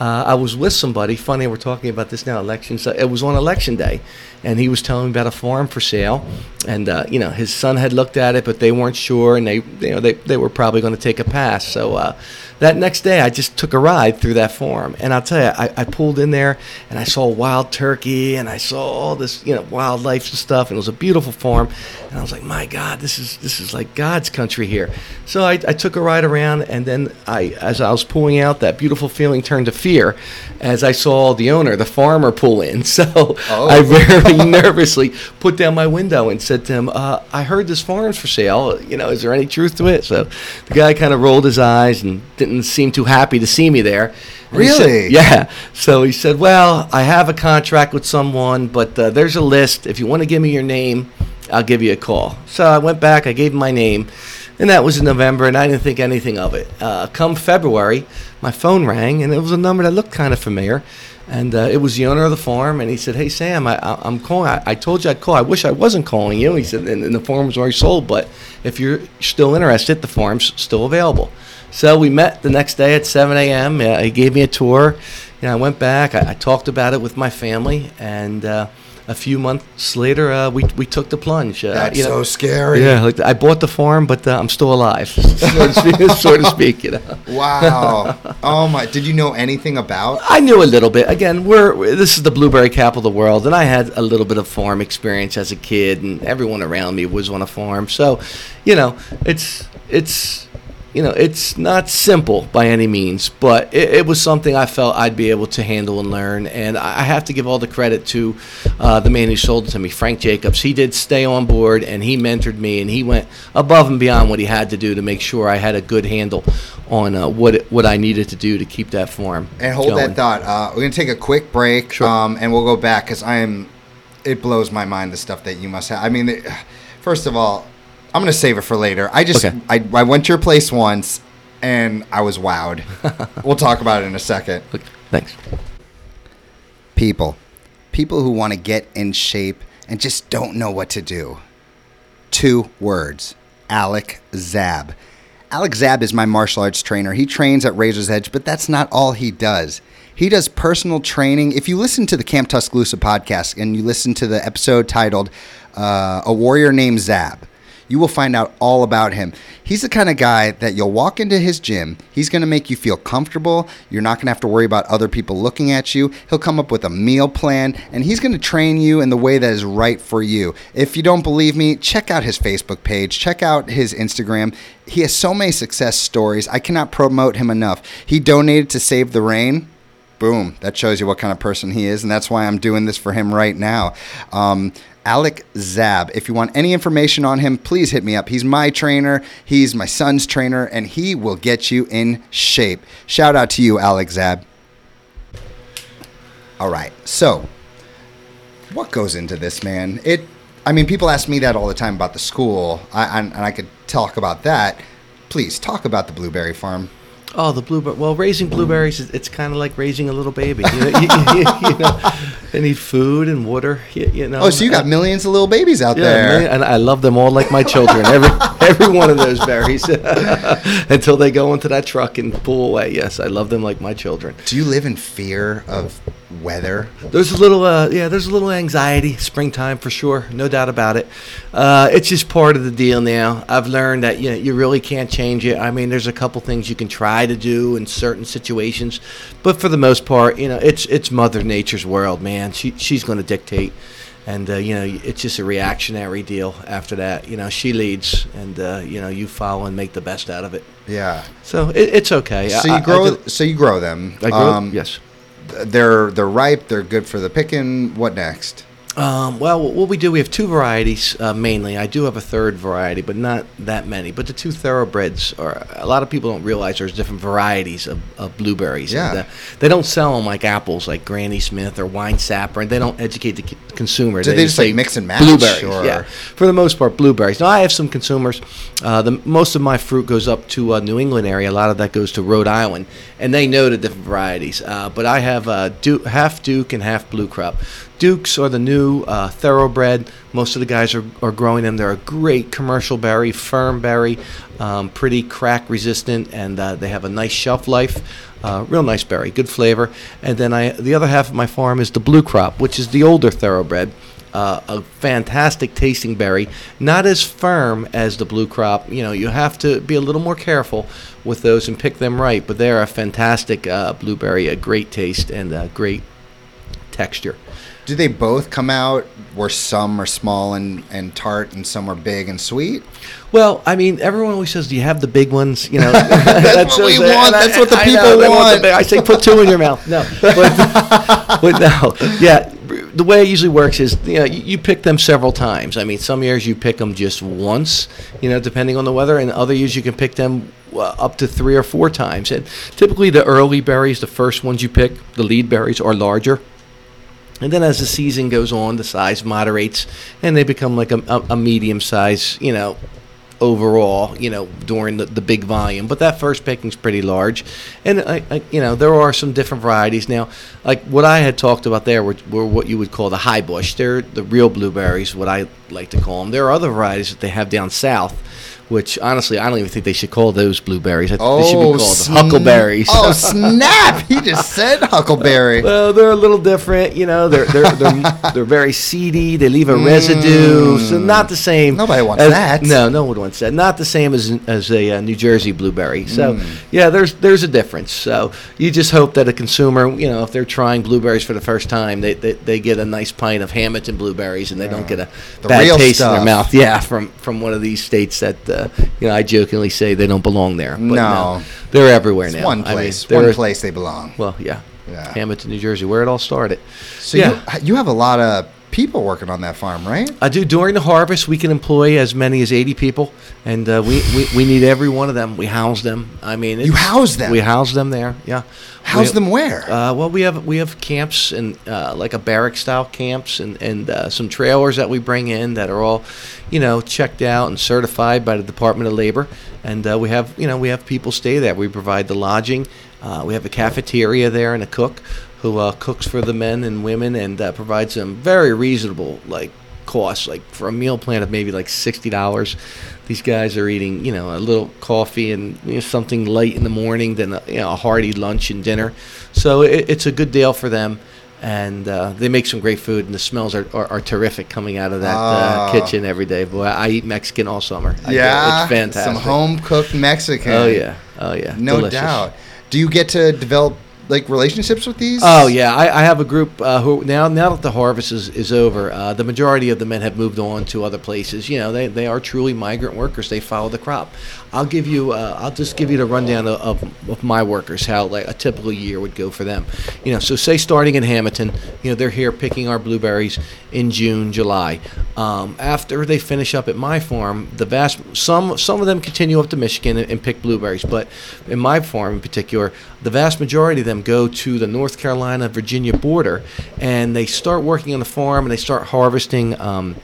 Uh, I was with somebody. Funny, we're talking about this now. Elections. It was on election day, and he was telling me about a farm for sale, and uh, you know his son had looked at it, but they weren't sure, and they you know they, they were probably going to take a pass. So uh, that next day, I just took a ride through that farm, and I'll tell you, I, I pulled in there, and I saw wild turkey, and I saw all this you know wildlife and stuff, and it was a beautiful farm, and I was like, my God, this is this is like God's country here. So I, I took a ride around, and then I as I was pulling out, that beautiful feeling turned to fear as I saw the owner, the farmer, pull in. [LAUGHS] So Oh. I very [LAUGHS] nervously put down my window and said to him, uh, "I heard this farm's for sale. You know, is there any truth to it?" So the guy kind of rolled his eyes and didn't seem too happy to see me there. And he said- Really? yeah. So he said, "Well, I have a contract with someone, but uh, there's a list. If you want to give me your name, I'll give you a call." So I went back. I gave him my name. And that was in November, and I didn't think anything of it. Uh, come February, my phone rang, and it was a number that looked kind of familiar. And uh, it was the owner of the farm, and he said, "Hey Sam, I, I'm calling. I, I told you I'd call. I wish I wasn't calling you." He said, "And, and the farm was already sold, but if you're still interested, the farm's still available." So we met the next day at 7 a.m. Uh, he gave me a tour. You know, I went back. I, I talked about it with my family, and uh, a few months later, uh, we we took the plunge. Uh, That's you know, so scary. yeah, like I bought the farm, but uh, I'm still alive, [LAUGHS] so to speak. [LAUGHS] so to speak you know. Wow. [LAUGHS] oh my! Did you know anything about? I knew a little bit. Again, we're we're- this is the blueberry capital of the world, and I had a little bit of farm experience as a kid, and everyone around me was on a farm. So, you know, it's it's you know it's not simple by any means, but it, it was something I felt I'd be able to handle and learn. And I have to give all the credit to uh, the man who sold it to me, Frank Jacobs. He did stay on board, and he mentored me, and he went above and beyond what he had to do to make sure I had a good handle on uh, what it, what I needed to do to keep that form. And hold going. that thought. Uh, we're gonna take a quick break, Sure. um, and we'll go back because I am. It blows my mind the stuff that you must have. I mean, it, first of all, I'm gonna save it for later. I just Okay. I, I went to your place once, and I was wowed. [LAUGHS] we'll talk about it in a second. Thanks. People, people who want to get in shape and just don't know what to do. Two words Alec Zab. Alec Zab is my martial arts trainer. He trains at Razor's Edge, but that's not all he does. He does personal training. If you listen to the Camp Tuscaloosa podcast and you listen to the episode titled uh, A Warrior Named Zab, you will find out all about him. He's the kind of guy that you'll walk into his gym. He's going to make you feel comfortable. You're not going to have to worry about other people looking at you. He'll come up with a meal plan and he's going to train you in the way that is right for you. If you don't believe me, check out his Facebook page, check out his Instagram. He has so many success stories. I cannot promote him enough. He donated to Save the Rain boom that shows you what kind of person he is and that's why i'm doing this for him right now um, alec zab if you want any information on him please hit me up. He's my trainer he's my son's trainer and he will get you in shape. Shout out to you alec zab all right so what goes into this man? It i mean people ask me that all the time about the school. I, and, and i could talk about that. Please talk about the blueberry farm Oh, the blueberry. Well, raising blueberries, it's kind of like raising a little baby. You know, [LAUGHS] you, you- you know, they need food and water. You, know. oh so you got millions of little babies out Yeah, there man, and I love them all like my children. Every [LAUGHS] every one of those berries, [LAUGHS] until they go into that truck and pull away. Yes, I love them like my children. Do you live in fear of weather? There's a little, uh, yeah, there's a little anxiety. Springtime for sure, no doubt about it. Uh, it's just part of the deal now. I've learned that you know you really can't change it. I mean, there's a couple things you can try to do in certain situations, but for the most part, you know, it's it's Mother Nature's world, man. She she's going to dictate. And uh, you know it's just a reactionary deal. After that, you know she leads, and uh, you know you follow and make the best out of it. Yeah. So it, it's okay. So I- you grow. I, do- so you grow them. I grow. Um, yes. They're they're ripe. They're good for the picking. What next? Um, well, what we do, we have two varieties uh, mainly. I do have a third variety, but not that many. But the two thoroughbreds are a lot of people don't realize there's different varieties of, of blueberries. Yeah. And, uh, they don't sell them like apples, like Granny Smith or Wine Sapper, and they don't educate the consumer. Do they just, like, mix and match, Blueberries, or- yeah. For the most part, blueberries. Now I have some consumers. Uh, the most of my fruit goes up to uh, New England area. A lot of that goes to Rhode Island, and they know the different varieties. Uh, but I have uh, Duke, half Duke and half Bluecrop. Dukes are the new uh, thoroughbred. Most of the guys are, are growing them. They're a great commercial berry, firm berry, um, pretty crack resistant, and uh, they have a nice shelf life. Uh, real nice berry, good flavor. And then I, the other half of my farm is the Bluecrop, which is the older thoroughbred. Uh, a fantastic tasting berry, not as firm as the blue crop. You know, you have to be a little more careful with those and pick them right. But they're a fantastic uh, blueberry, a great taste and a great texture. Do they both come out where some are small and, and tart and some are big and sweet? Well, I mean, everyone always says, "Do you have the big ones?" You know, [LAUGHS] [LAUGHS] That's what we want. That's what the I people know, they want. the big- I say, put two in your mouth. No, but, [LAUGHS] but no, yeah. The way it usually works is, you know, you, you pick them several times. I mean, some years you pick them just once, you know, depending on the weather, and other years you can pick them uh, up to three or four times. And typically, the early berries, the first ones you pick, the lead berries, are larger. And then as the season goes on, the size moderates, and they become like a, a, a medium size, you know, overall, you know, during the, the big volume. But that first picking's pretty large, and I, I, you know, there are some different varieties now. Like what I had talked about there were, were what you would call the high bush. They're the real blueberries, what I like to call them. There are other varieties that they have down south. Which honestly, I don't even think they should call those blueberries. I think they should be called sn- huckleberries. Oh [LAUGHS] snap! He just said huckleberry. [LAUGHS] Well, they're a little different, you know. They're they're they're, [LAUGHS] they're very seedy. They leave a residue, so not the same. Mm. Nobody wants as- that. No, no one wants that. Not the same as as a uh, New Jersey blueberry. So, Mm. yeah, there's there's a difference. So you just hope that a consumer, you know, if they're trying blueberries for the first time, they they, they get a nice pint of Hammonton blueberries, and they don't get a The bad taste in their mouth. Yeah, from from one of these states that uh, you know I jokingly say they don't belong there. But No. they're everywhere It's now. one I mean, place. one place they belong. Well, yeah. Yeah. Hammonton, New Jersey, where it all started. So yeah. you you have a lot of people working on that farm, right? I do during the harvest. We can employ as many as eighty people, and uh, we, we we need every one of them. We house them. I mean, You house them? We house them there. Yeah. House We- them where? Uh, well, we have we have camps and uh, like a barrack style camps and and uh, some trailers that we bring in that are all, you know, checked out and certified by the Department of Labor, and uh, we have you know we have people stay there. We provide the lodging. Uh, we have a cafeteria there and a cook who uh, cooks for the men and women and uh, provides them very reasonable like costs like for a meal plan of maybe like sixty dollars. These guys are eating, you know, a little coffee and you know, something light in the morning, then a, you know, a hearty lunch and dinner. So it, it's a good deal for them, and uh, they make some great food, and the smells are, are, are terrific coming out of that Ah. uh, kitchen every day. Boy, I eat Mexican all summer. Yeah, it's fantastic. Some home cooked Mexican. Oh yeah, oh yeah, no Delicious. doubt. Do you get to develop like relationships with these? Oh yeah, I, I have a group uh, who now now that the harvest is, is over, uh, the majority of the men have moved on to other places. You know, they, they are truly migrant workers. They follow the crop. I'll give you uh, I'll just give you the rundown of, of, my workers how like a typical year would go for them. You know, so say starting in Hammonton, you know they're here picking our blueberries in June, July. Um, after they finish up at my farm, the vast some some of them continue up to Michigan and, and pick blueberries, but in my farm in particular, the vast majority of them go to the North Carolina Virginia border, and they start working on the farm and they start harvesting. Um,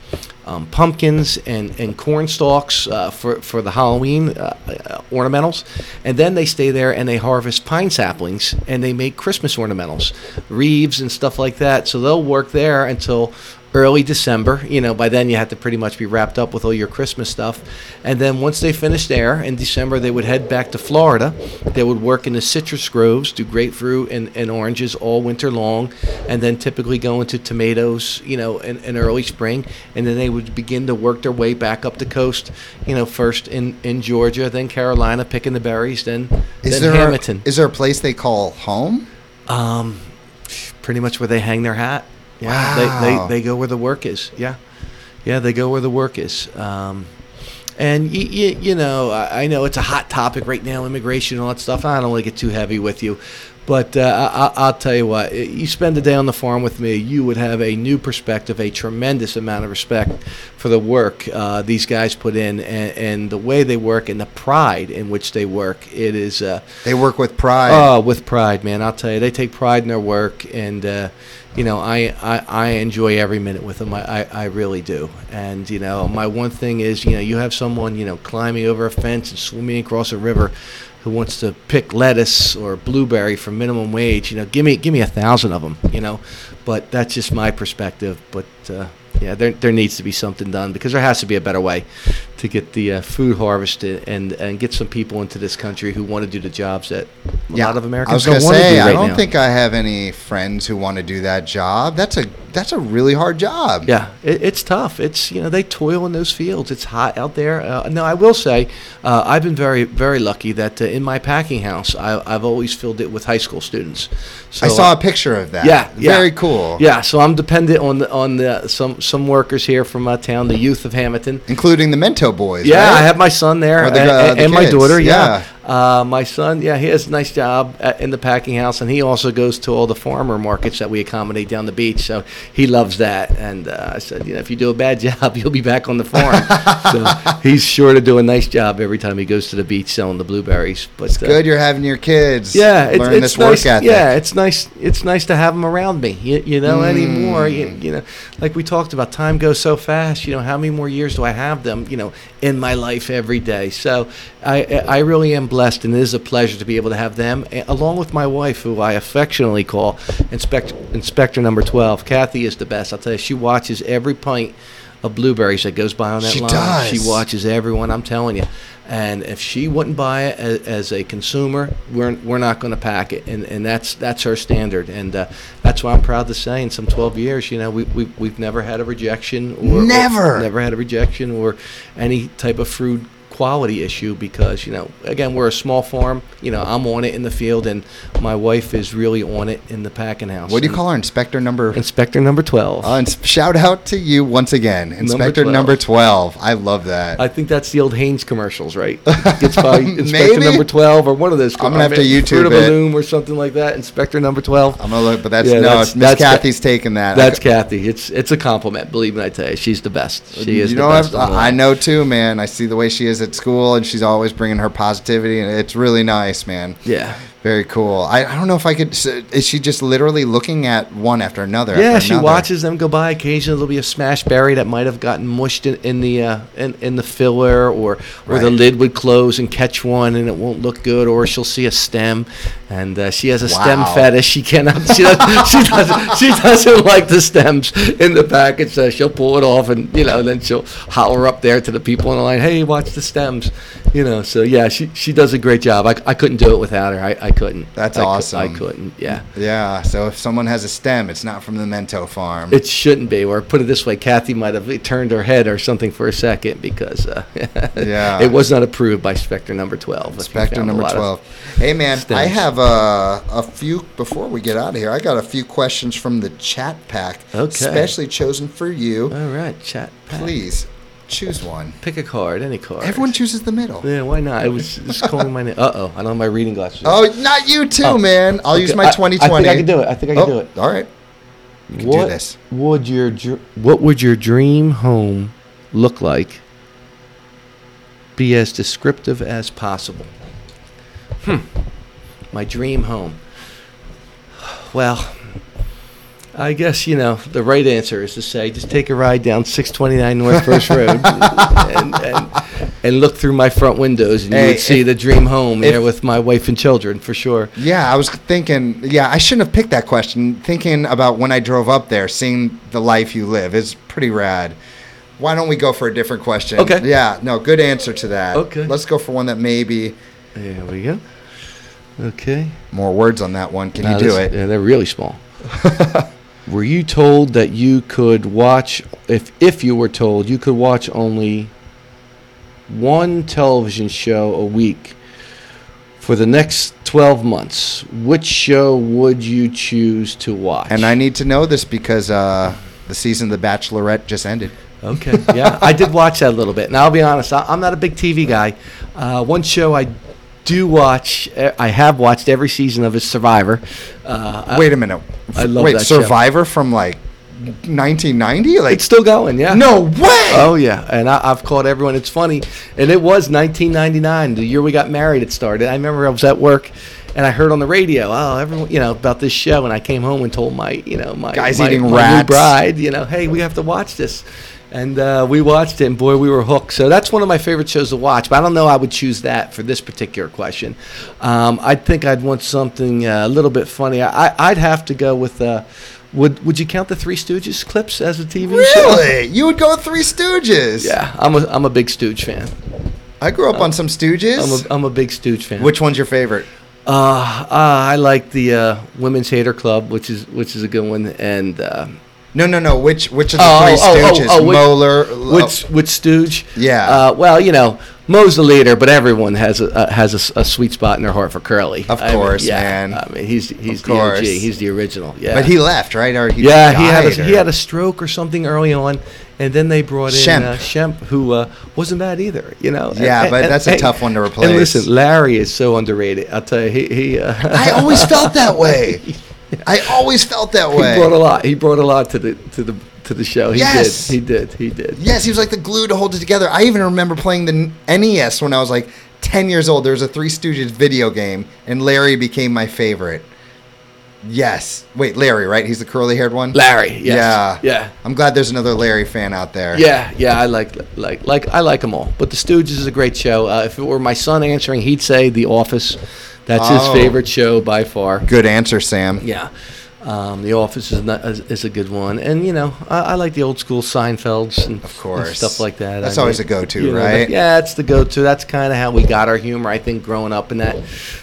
um, pumpkins and, and corn stalks uh, for, for the Halloween uh, uh, ornamentals. And then they stay there and they harvest pine saplings and they make Christmas ornamentals, wreaths and stuff like that. So they'll work there until early December. You know, by then you have to pretty much be wrapped up with all your Christmas stuff. And then once they finished there in December, they would head back to Florida. They would work in the citrus groves, do grapefruit and, and oranges all winter long, and then typically go into tomatoes, you know, in, in early spring. And then they would begin to work their way back up the coast, you know, first in, in Georgia, then Carolina, picking the berries, then, is then there Hammonton. is there a place they call home? Um, pretty much where they hang their hat. Yeah, Wow. they, they they go where the work is. Yeah, yeah, they go where the work is. Um, and you, you, you know, I, I know it's a hot topic right now, immigration and all that stuff. I don't want to get too heavy with you, but uh, I, I- I'll tell you what: you spend a day on the farm with me, you would have a new perspective, a tremendous amount of respect for the work uh, these guys put in, and, and the way they work, and the pride in which they work. It is. Uh, They work with pride. Oh, with pride, man. I'll tell you, they take pride in their work, and uh, you know, I, I, I enjoy every minute with them. I, I, I really do. And you know, my one thing is, you know, you have someone, you know, climbing over a fence and swimming across a river, who wants to pick lettuce or blueberry for minimum wage. You know, give me give me a thousand of them. You know, but that's just my perspective. But uh, yeah, there there needs to be something done because there has to be a better way to get the uh, food harvested and and get some people into this country who want to do the jobs that a lot of Americans I was don't want to do right I don't now. think I have any friends who want to do that job. That's a that's a really hard job. Yeah, it, it's tough. It's you know they toil in those fields. It's hot out there. Uh, no, I will say uh, I've been very very lucky that uh, in my packing house I, I've always filled it with high school students. So I saw a picture of that. Yeah, yeah. very cool. Yeah, so I'm dependent on the, on the some some workers here from my town, the youth of Hammonton. including the Mento boys. Yeah, right? I have my son there Or the, and, uh, and- the and my daughter. yeah. Yeah, Uh, my son. Yeah, he has a nice job at, in the packing house, and he also goes to all the farmer markets that we accommodate down the beach. So he loves that. And uh, I said, you know, if you do a bad [LAUGHS] job, you'll be back on the farm. [LAUGHS] so he's sure to do a nice job every time he goes to the beach selling the blueberries. But uh, Good, you're having your kids. yeah, it's, learn it's this nice. work ethic. Yeah, it's nice. It's nice to have them around me. You, you know, Mm. anymore. You, you know, like we talked about, time goes so fast. You know, how many more years do I have them? You know, in my life every day. So I, I really am blessed, and it is a pleasure to be able to have them, along with my wife, who I affectionately call Inspector Inspector Number Twelve. Kathy is the best. I'll tell you, she watches every pint of blueberries that goes by on that She line. does. She watches everyone. I'm telling you. And if she wouldn't buy it as, as a consumer, we're, we're not going to pack it, and, and that's that's her standard, and uh, that's why I'm proud to say, in some 12 years, you know, we, we we've never had a rejection, or or Never? never had a rejection, or any type of food quality issue because you know again we're a small farm. You know I'm on it in the field, and my wife is really on it in the packing house. What do you call her? Inspector number. Inspector number twelve? Uh, ins- shout out to you once again, Inspector 12. number twelve. I love that. I think that's the old Hanes commercials, right? [LAUGHS] It's probably Inspector number twelve or one of those. I'm gonna have to YouTube it. the Loom or something like that. Inspector number twelve. I'm gonna look, but that's Yeah, no. that's- Miss Ca- Kathy's taking that. That's I, Kathy. It's it's a compliment. Believe me, I tell you, she's the best. She is you the know, best. I've- on the I know too, man. I see the way she is at school, and she's always bringing her positivity, and it's really nice, man. Yeah. Very cool. I, I don't know if I could. Is she just literally looking at one after another? Yeah, after she another? watches them go by. Occasionally, there'll be a smash berry that might have gotten mushed in, in the uh, in, in the filler, or or the lid would close and catch one, and it won't look good. Or she'll see a stem, and uh, she has a stem fetish. She cannot. She doesn't. she doesn't. She doesn't like the stems in the package. So she'll pull it off, and you know, then she'll holler up there to the people on the line, "Hey, watch the stems." You know. So yeah, she she does a great job. I, I couldn't do it without her. I, I couldn't. That's I awesome. I couldn't. Yeah. Yeah. So if someone has a stem, it's not from the Mento farm. It shouldn't be. Or put it this way, Kathy might have turned her head or something for a second because uh, [LAUGHS] Yeah. it was not approved by Spectre number 12. if you Inspector found a number 12. Hey, man, I stems. Have a, a few, before we get out of here, I got a few questions from the chat pack, Okay. specially chosen for you. All right, chat. pack. Please choose one. Pick a card, any card. Everyone chooses the middle. Yeah, why not? I was just calling my name. Uh oh, I don't have my reading glasses. Oh, not you too, Oh. man. I'll use Okay, my I- 2020. I think I can do it. I think I can Oh, do it. All right. You can what do this. would your dr- what would your dream home look like? Be as descriptive as possible. Hmm. My dream home. Well, I guess you know the right answer is to say just take a ride down 629 North First Road [LAUGHS] and, and and look through my front windows and you would see if- the dream home if- there with my wife and children for sure. Yeah, I was thinking, yeah, I shouldn't have picked that question. Thinking about when I drove up there, seeing the life you live is pretty rad. Why don't we go for a different question? Okay. Yeah, no, good answer to that. Okay. Let's go for one that maybe There we go. Okay. more words on that one. Can you do it? Yeah, they're really small. [LAUGHS] were you told that you could watch if if you were told you could watch only one television show a week for the next 12 months, which show would you choose to watch? And I need to know this because uh, the season of The Bachelorette just ended. Okay. Yeah, I did watch that a little bit. and I'll be honest, I'm not a big TV guy. Uh, one show I do watch, eh, I have watched every season of is Survivor. Uh, Wait a minute. I love Wait, that show. Survivor from like 1990? Like it's still going. Yeah. no way. Oh yeah, and I, I've called everyone. It's funny, and it was 1999, the year we got married. It started. I remember I was at work, and I heard on the radio, oh, everyone, you know, about this show, and I came home and told my, you know, my Guys my, eating my new rats. bride, you know, hey, we have to watch this, and uh, we watched it, and boy, we were hooked. So that's one of my favorite shows to watch. But I don't know, I would choose that for this particular question. Um, I think I'd want something uh, a little bit funny. I, I'd have to go with. Uh, would Would you count the Three Stooges clips as a TV show? Really? You would go with Three Stooges? Yeah, I'm a I'm a big Stooge fan. I grew up on some Stooges. I'm a I'm a big Stooge fan. Which one's your favorite? Uh, uh I like the uh, Women's Hater Club, which is which is a good one, and uh, No, no, no. Which which of the Oh, Three oh, oh, Stooges? oh, which- Moeller. which which Stooge? Yeah. Uh, well, you know, Moe's the leader, but everyone has a uh, has a a, sweet spot in their heart for Curly. Of I mean, course, yeah, man. I mean, he's he's Of the OG. He's the original. Yeah. But he left, right? Or he yeah, he had a, or- he had a stroke or something early on, and then they brought in Shemp. uh, Shemp, who uh, wasn't bad either. You know. Yeah, but that's a tough one to replace. And listen, Larry is so underrated. I'll tell you, he he. Uh, I always felt that [LAUGHS] way. [LAUGHS] I always felt that way. he brought a lot. He brought a lot to the to the to the show. He Yes. did. He did. He did. Yes, he was like the glue to hold it together. I even remember playing the NES when I was like 10 years old. There was a Three Stooges video game, and Larry became my favorite. Yes. Wait, Larry, right? He's the curly haired one? Larry. Yes. Yeah. Yeah. I'm glad there's another Larry fan out there. Yeah, yeah, I like like like I like them all. But The Stooges is a great show. Uh, if it were my son answering, he'd say The Office. That's his Oh. favorite show by far. Good answer, Sam. Yeah. Um, the Office is, not, is is a good one, and you know I, I like the old school Seinfelds and, Of course. and stuff like that. That's I always a go-to, you know, right? yeah, it's the go-to. That's kind of how we got our humor, I think, growing up in that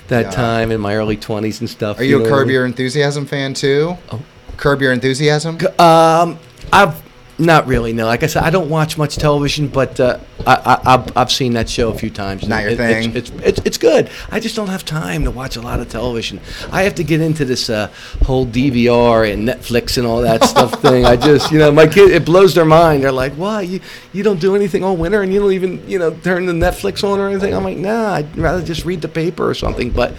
that Yeah. time in my early twenties and stuff. Are you, know a I Curb mean? Your Enthusiasm fan too? Oh. Curb Your Enthusiasm? Um, I've Not really. No. Like I said, I don't watch much television, but uh, I, I, I've, I've seen that show a few times. Not your It- thing? It's, it's, it's it's good. I just don't have time to watch a lot of television. I have to get into this uh, whole DVR and Netflix and all that stuff [LAUGHS] thing. I just, you know, my kid, it blows their mind. They're like, "Why you you don't do anything all winter and you don't even you know turn the Netflix on or anything?" I'm like, "Nah, I'd rather just read the paper or something." But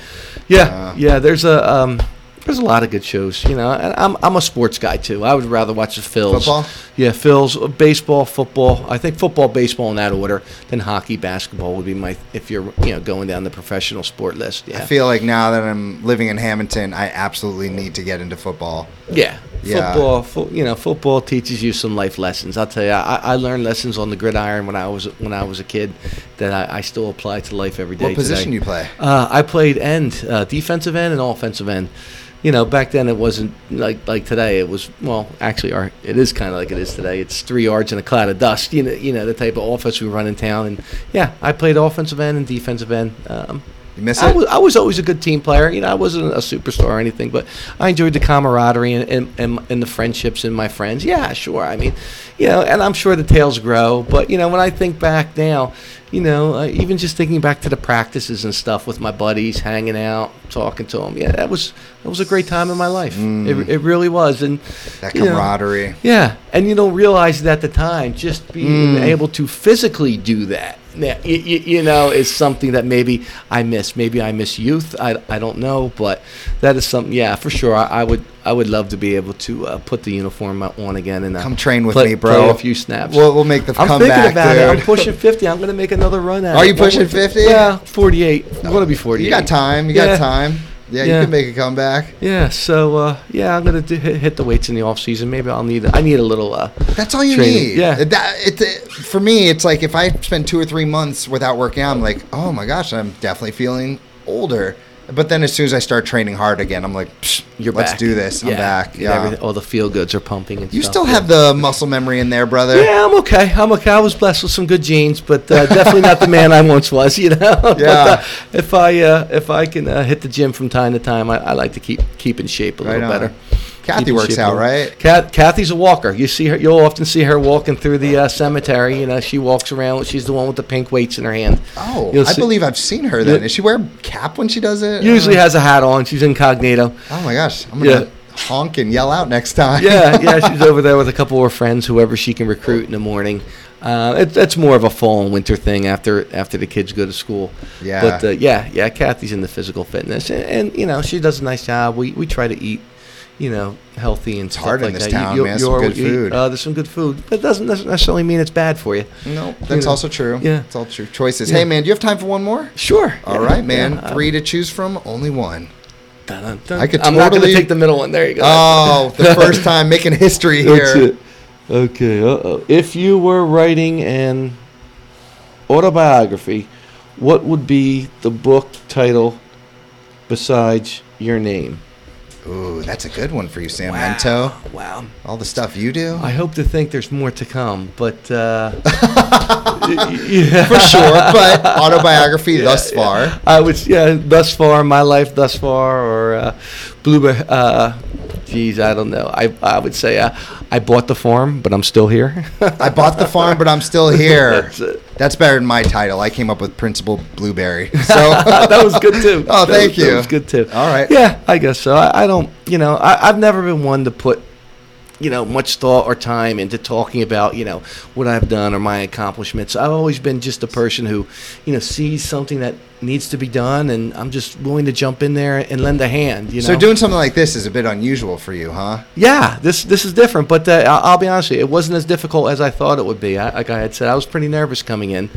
yeah, Uh. yeah, there's a. Um, there's a lot of good shows, you know. And I'm I'm a sports guy too. I would rather watch the Phils. Football? Yeah, Phils, baseball, football. I think football, baseball in that order. Then hockey, basketball would be my if you're you know going down the professional sport list. Yeah, I feel like now that I'm living in Hammonton, I absolutely need to get into football. yeah. Yeah. Football, fo- you know, football teaches you some life lessons. I'll tell you, I, I learned lessons on the gridiron when I was when I was a kid that I, I still apply to life every day. What position today. you play? Uh, I played end, uh, defensive end, and offensive end. You know, back then it wasn't like like today. It was well, actually, our, it is kind of like it is today. It's three yards and a cloud of dust. You know, you know the type of offense we run in town. And yeah, I played offensive end and defensive end. Um, You miss I was, I was always a good team player. You know, I wasn't a superstar or anything, but I enjoyed the camaraderie and, and, and, and the friendships and my friends. Yeah, sure. I mean, you know, and I'm sure the tales grow. But, you know, when I think back now, you know, uh, even just thinking back to the practices and stuff with my buddies, hanging out, talking to them, yeah, that was that was a great time in my life. It, it really was. And That you know, camaraderie. yeah, and you don't realize it at the time. Just being Mm. able to physically do that, now, you, you know, is something that maybe I miss. Maybe I miss youth. I, I don't know, but that is something. Yeah, for sure. I, I would I would love to be able to uh, put the uniform on again and uh, Come train with play, me, bro. Play a few snaps. We'll, we'll make the I'm comeback, thinking about it. I'm pushing 50. I'm going to make another run at Are it. Are you pushing 50? Yeah, 48. I'm to be 48. You got time. You Yeah. got time. Yeah, Yeah. you can make a comeback. Yeah, so uh, yeah, I'm gonna do, hit, hit the weights in the off season. Maybe I'll need. I need a little. Uh, That's all you Training. need. Yeah. That it, it- for me, it's like if I spend two or three months without working out, I'm like, oh my gosh, I'm definitely feeling older. But then as soon as I start training hard again, I'm like, Psh, you're let's back. do this. I'm Yeah, back. Yeah. all the feel goods are pumping and You stuff, still yeah. have the muscle memory in there, brother. Yeah, I'm okay. I'm okay. I was blessed with some good genes, but uh, definitely not the man I once was. [LAUGHS] You know. but, Yeah. uh, if I uh, if I can uh, hit the gym from time to time, I, I like to keep keep in shape a Right little on. better. Kathy works out, right? Kath, Kathy's a walker. You see her. You'll often see her walking through the uh, cemetery. You know, she walks around. She's the one with the pink weights in her hand. Oh, You'll I see- believe I've seen her then. Yeah. Does she wear a cap when she does it? Usually Uh, has a hat on. She's incognito. Oh my gosh. I'm going to honk and yell out next time. yeah, yeah, [LAUGHS] she's over there with a couple of her friends, whoever she can recruit in the morning. Uh, it, that's more of a fall and winter thing after after the kids go to school. Yeah. But uh, yeah, yeah, Kathy's into physical fitness, and, and you know she does a nice job. We we try to eat, you know, healthy and stuff hard in like this that. town, you, man. you Some good you food. Uh, there's some good food, but it doesn't necessarily mean it's bad for you. No, that's know. also true. Yeah. It's all true. Choices. Yeah. Hey, man, do you have time for one more? Sure. All Yeah, right, man. yeah, Three to choose from, only one. dun, dun. I could I'm not going to take the middle one. There you go. Oh, the [LAUGHS] first time making history That's here. it. Okay. Uh-oh. If you were writing an autobiography, what would be the book title besides your name? Ooh, that's a good one for you, Sam Mento. Wow. All the stuff you do. I hope to think there's more to come, but uh, yeah. [LAUGHS] for sure, but autobiography thus far. I would, yeah, thus far, my life thus far, or uh, Blueberry. Uh, geez, I don't know. I, I would say uh, I bought the farm, but I'm still here. I bought the farm, but I'm still here. [LAUGHS] That's it. That's better than my title. I came up with Principal Blueberry. [LAUGHS] So [LAUGHS] that was good too. Oh, That thank was- you. That was good too. All right. Yeah, I guess so. I, I don't, you know, I, I've never been one to put, you know, much thought or time into talking about, you know, what I've done or my accomplishments. I've always been just a person who, you know, sees something that needs to be done, and I'm just willing to jump in there and lend a hand. You know. So doing something like this is a bit unusual for you, huh? Yeah, this this is different, but uh, I'll, be honest with you, it wasn't as difficult as I thought it would be. I, like I had said, I was pretty nervous coming in,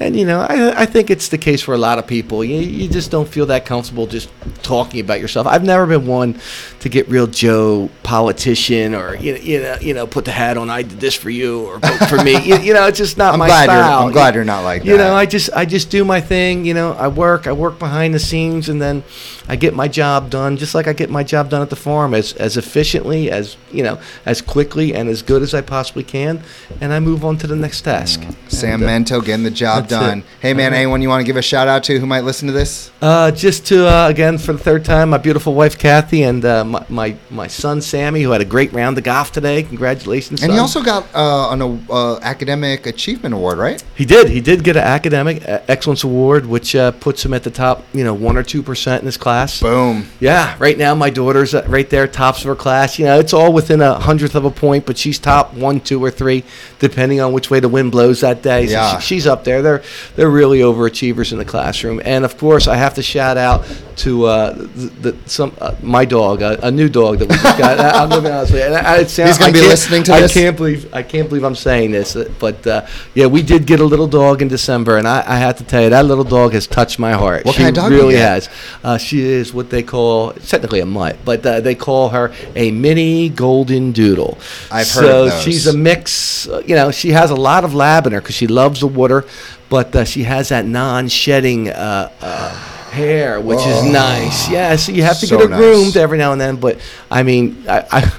and you know, I, I think it's the case for a lot of people. You, you just don't feel that comfortable just talking about yourself. I've never been one to get real Joe politician or you know, you know, you know, put the hat on. I did this for you or vote for me. [LAUGHS] You, you know, it's just not I'm my glad you're- style. I'm glad you're not like that. You know, I just I just do my thing. You know, I work. I work behind the scenes, and then I get my job done, just like I get my job done at the farm, as as efficiently as you know, as quickly and as good as I possibly can, and I move on to the next task. Sam And, uh, Mento getting the job done. it. Hey, man, right. anyone you want to give a shout out to who might listen to this? Uh, just to uh, again for the third time, my beautiful wife Kathy and uh, my, my my son Sammy, who had a great round of golf today. Congratulations! And he also got uh, an uh, academic achievement award, right? He did. He did get an academic excellence award, which uh, puts him at the top, you know, one or two percent in his class. Boom. Yeah, right now my daughter's uh, right there, tops of her class. You know, it's all within a hundredth of a point, but she's top one, two, or three, depending on which way the wind blows that day. So Yeah. she, she's up there. They're they're really overachievers in the classroom. And of course, I have to shout out to uh, the, the, some uh, my dog, a, a new dog that we just got. [LAUGHS] I- I'm gonna be honest with you. And I, it sounds, He's gonna I be can't- listening to I this? can't believe I can't believe I'm saying this, uh, but uh, yeah, we did get a little dog in December, and I, I have to tell you that little dog has touched my heart. What she kind of dog really has. Uh, she is what they call it's technically a mutt, but uh, they call her a mini golden doodle. I've so heard of those. she's a mix. Uh, you know, she has a lot of lab in her because she loves the water, but uh, she has that non-shedding. Uh, uh, Hair, which is oh. nice. Yeah, so you have to So get it nice. groomed every now and then. But I mean, I, I,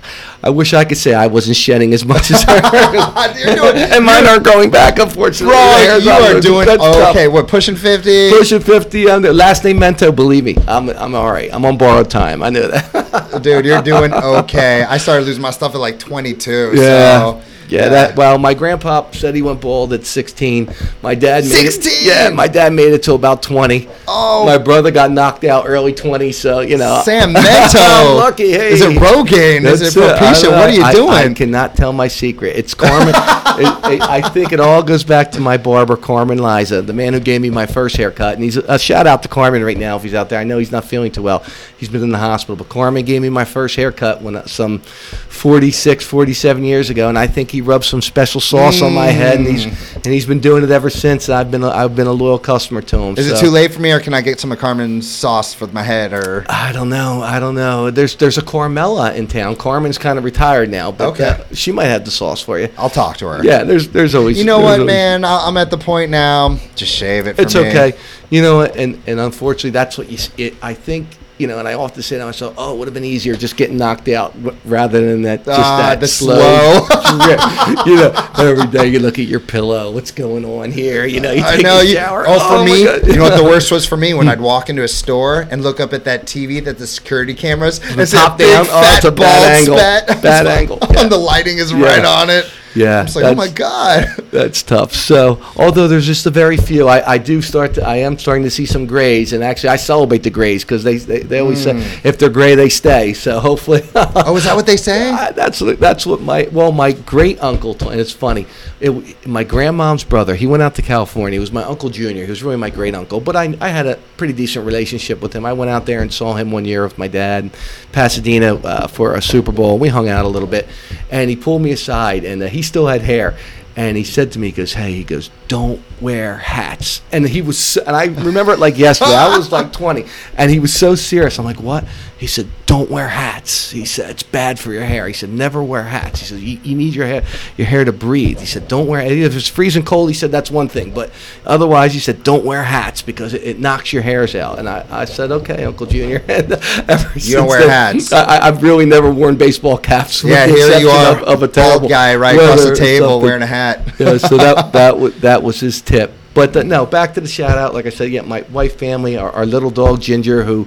I wish I could say I wasn't shedding as much as her. [LAUGHS] Doing- [LAUGHS] and mine aren't going back, unfortunately. Bro, you are doing okay. What pushing fifty? Pushing 50. I'm the last name Mento, believe me. I'm, I'm all right. I'm on borrowed time. I knew that. Dude, you're doing [LAUGHS] okay. I started losing my stuff at like 22. yeah. So, yeah, that well, my grandpa said he went bald at 16. My dad made 16? it. Yeah, my dad made it to about 20. Oh. my brother got knocked out early 20. So you know, Sam [LAUGHS] Mento. lucky. Hey, Is it Rogaine? Is That's it it. Propecia? What are you. I- doing? I, cannot tell my secret. It's Carmen. [LAUGHS] it, it, I think it all goes back to my barber, Carmen Liza, the man who gave me my first haircut. And he's a, shout out to Carmen right now if he's out there. I know he's not feeling too well. He's been in the hospital, but Carmen gave me my first haircut when uh, some 46, 47 years ago, and I think he rubbed some special sauce on my head, and he's and he's been doing it ever since. I've been a, I've been a loyal customer to him. Is it too late for me, or can I get some of Carmen's sauce for my head? Or I don't know. I don't know. There's there's a Carmela in town. Carmen's kind of retired now, but Okay. uh, she might have the sauce for you. I'll talk to her. Yeah, there's there's always. You know what, always- man? I'm at the point now. Just shave it. For It's me. okay. You know, and and unfortunately, that's what you. It, I think you know, and I often say to myself, "Oh, it would have been easier just getting knocked out w- rather than that just Ah, that the slow." [LAUGHS] drip. you know, every day you look at your pillow. What's going on here? You know, you I take know a you. shower. Oh, for my me, you know what the worst was for me when I'd walk into a store and look up at that TV that the security cameras The and see top a big down? Oh, fat it's a bad angle. Bad angle, [LAUGHS] yeah. And the lighting is Yeah. right on it. Yeah, I'm like, oh my that's- god. That's tough. So, although there's just a very few, I, I do start to, I am starting to see some grays, and actually I celebrate the grays because they, they they always say if they're gray they stay. So hopefully. Hmm. [LAUGHS] Oh, is that what they say? I- that's what- that's what my well my great uncle told, and it's funny. It, my grandmom's brother, he went out to California. He was my uncle Junior. He was really my great uncle, but I I had a pretty decent relationship with him. I went out there and saw him one year with my dad, in Pasadena uh, for a Super Bowl. We hung out a little bit, and he pulled me aside, and uh, he still had hair. And he said to me, he goes, hey, he goes, don't wear hats. And he was, and I remember it like yesterday. I was like 20, and he was so serious. I'm like, what? He said, don't wear hats. He said, it's bad for your hair. He said, never wear hats. He said, you, you need your hair, your hair to breathe. He said, don't wear, if it's freezing cold, he said, that's one thing. But otherwise, he said, don't wear hats because it, it knocks your hairs out. And I, I said, okay, Uncle Junior. [LAUGHS] And ever You don't wear then, hats. I, I've really never worn baseball caps. Yeah, here you are, Of, of a terrible bald guy right across the table wearing a hat. yeah, so that that was that was his tip. But uh, no, back to the shout out. Like I said, yeah, my wife, family, our, our little dog Ginger, who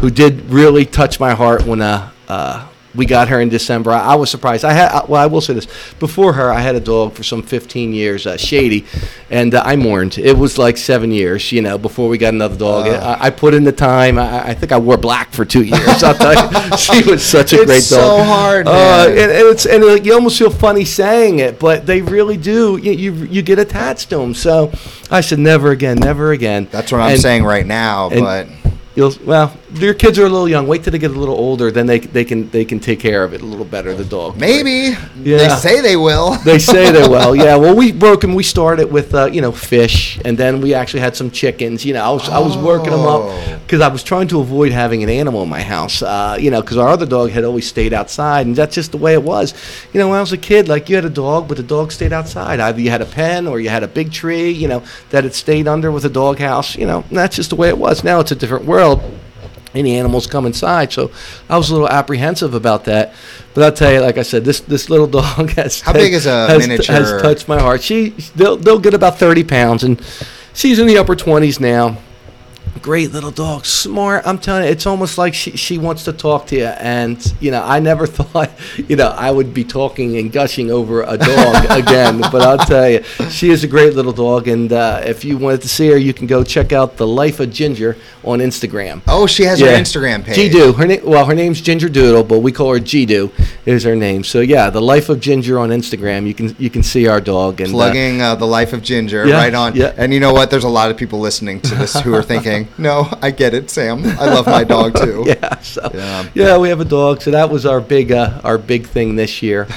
who did really touch my heart when uh, uh, we got her in December. I, I was surprised. I had well, I will say this: before her, I had a dog for some 15 years, uh, Shady, and uh, I mourned. It was like seven years, you know, before we got another dog. I, I put in the time. I, I think I wore black for two years. I'll tell you, [LAUGHS] she was such a It's great dog. so hard, Uh, man. and, and it's and you almost feel funny saying it, but they really do. You you, you get attached to them. So I said never again, never again. That's what I'm And saying right now. but You'll, well, your kids are a little young. Wait till they get a little older, then they they can they can take care of it a little better. The dog. maybe they Yeah. say they will. They say they will. [LAUGHS] [LAUGHS] Yeah. Well, we broke them. We started with uh, you know fish, and then we actually had some chickens. You know, I was I was working them Oh. up because I was trying to avoid having an animal in my house. Uh, you know, because our other dog had always stayed outside, and that's just the way it was. You know, when I was a kid, like you had a dog, but the dog stayed outside. Either you had a pen or you had a big tree. You know, that it stayed under with a dog house. You know, and that's just the way it was. Now it's a different world any animals come inside. So I was a little apprehensive about that. But I'll tell you, like I said, this this little [LAUGHS] dog has How big is a has, miniature? has touched my heart. She they'll they'll get about thirty pounds, and she's in the upper 20s now. Great little dog, smart. I'm telling you, it's almost like she, she wants to talk to you. And, you know, I never [LAUGHS] thought, you know, I would be talking and gushing over a dog [LAUGHS] again. But I'll tell you, she is a great little dog. And uh, if you wanted to see her, you can go check out The Life of Ginger on Instagram. Oh, she has her Instagram page. G-Do. Her na- well, her name's Ginger Doodle, but we call her G-Do is her name. So yeah, the life of Ginger on Instagram. You can you can see our dog and uh, Plugging uh, the life of Ginger Yeah, right on. yeah. And you know what? There's a lot of people listening to this who are thinking, no, I get it, Sam. I love my dog too. [LAUGHS] yeah, so Yeah. yeah. we have a dog. So that was our big uh, our big thing this year. [LAUGHS]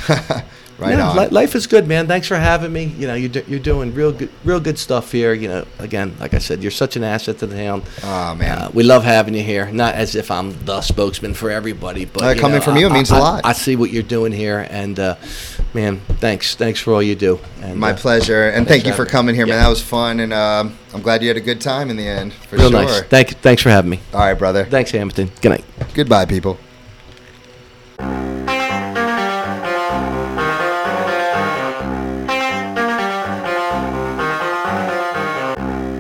Right yeah, on. li- life is good, man. Thanks for having me. You know, you're, do- you're doing real good, real good stuff here. You know, again, like I said, you're such an asset to the town. Aw, man. Uh, we love having you here. Not as if I'm the spokesman for everybody, but Uh, coming know, from you, it I- means a I- lot. I see what you're doing here, and uh, man, thanks, thanks for all you do. And, My uh, pleasure, and thank you for coming here, man. That was fun, and um, I'm glad you had a good time in the end, for Real sure. nice. Thank, thanks for having me. All right, brother. Thanks, Hammonton. Good night. Goodbye, people.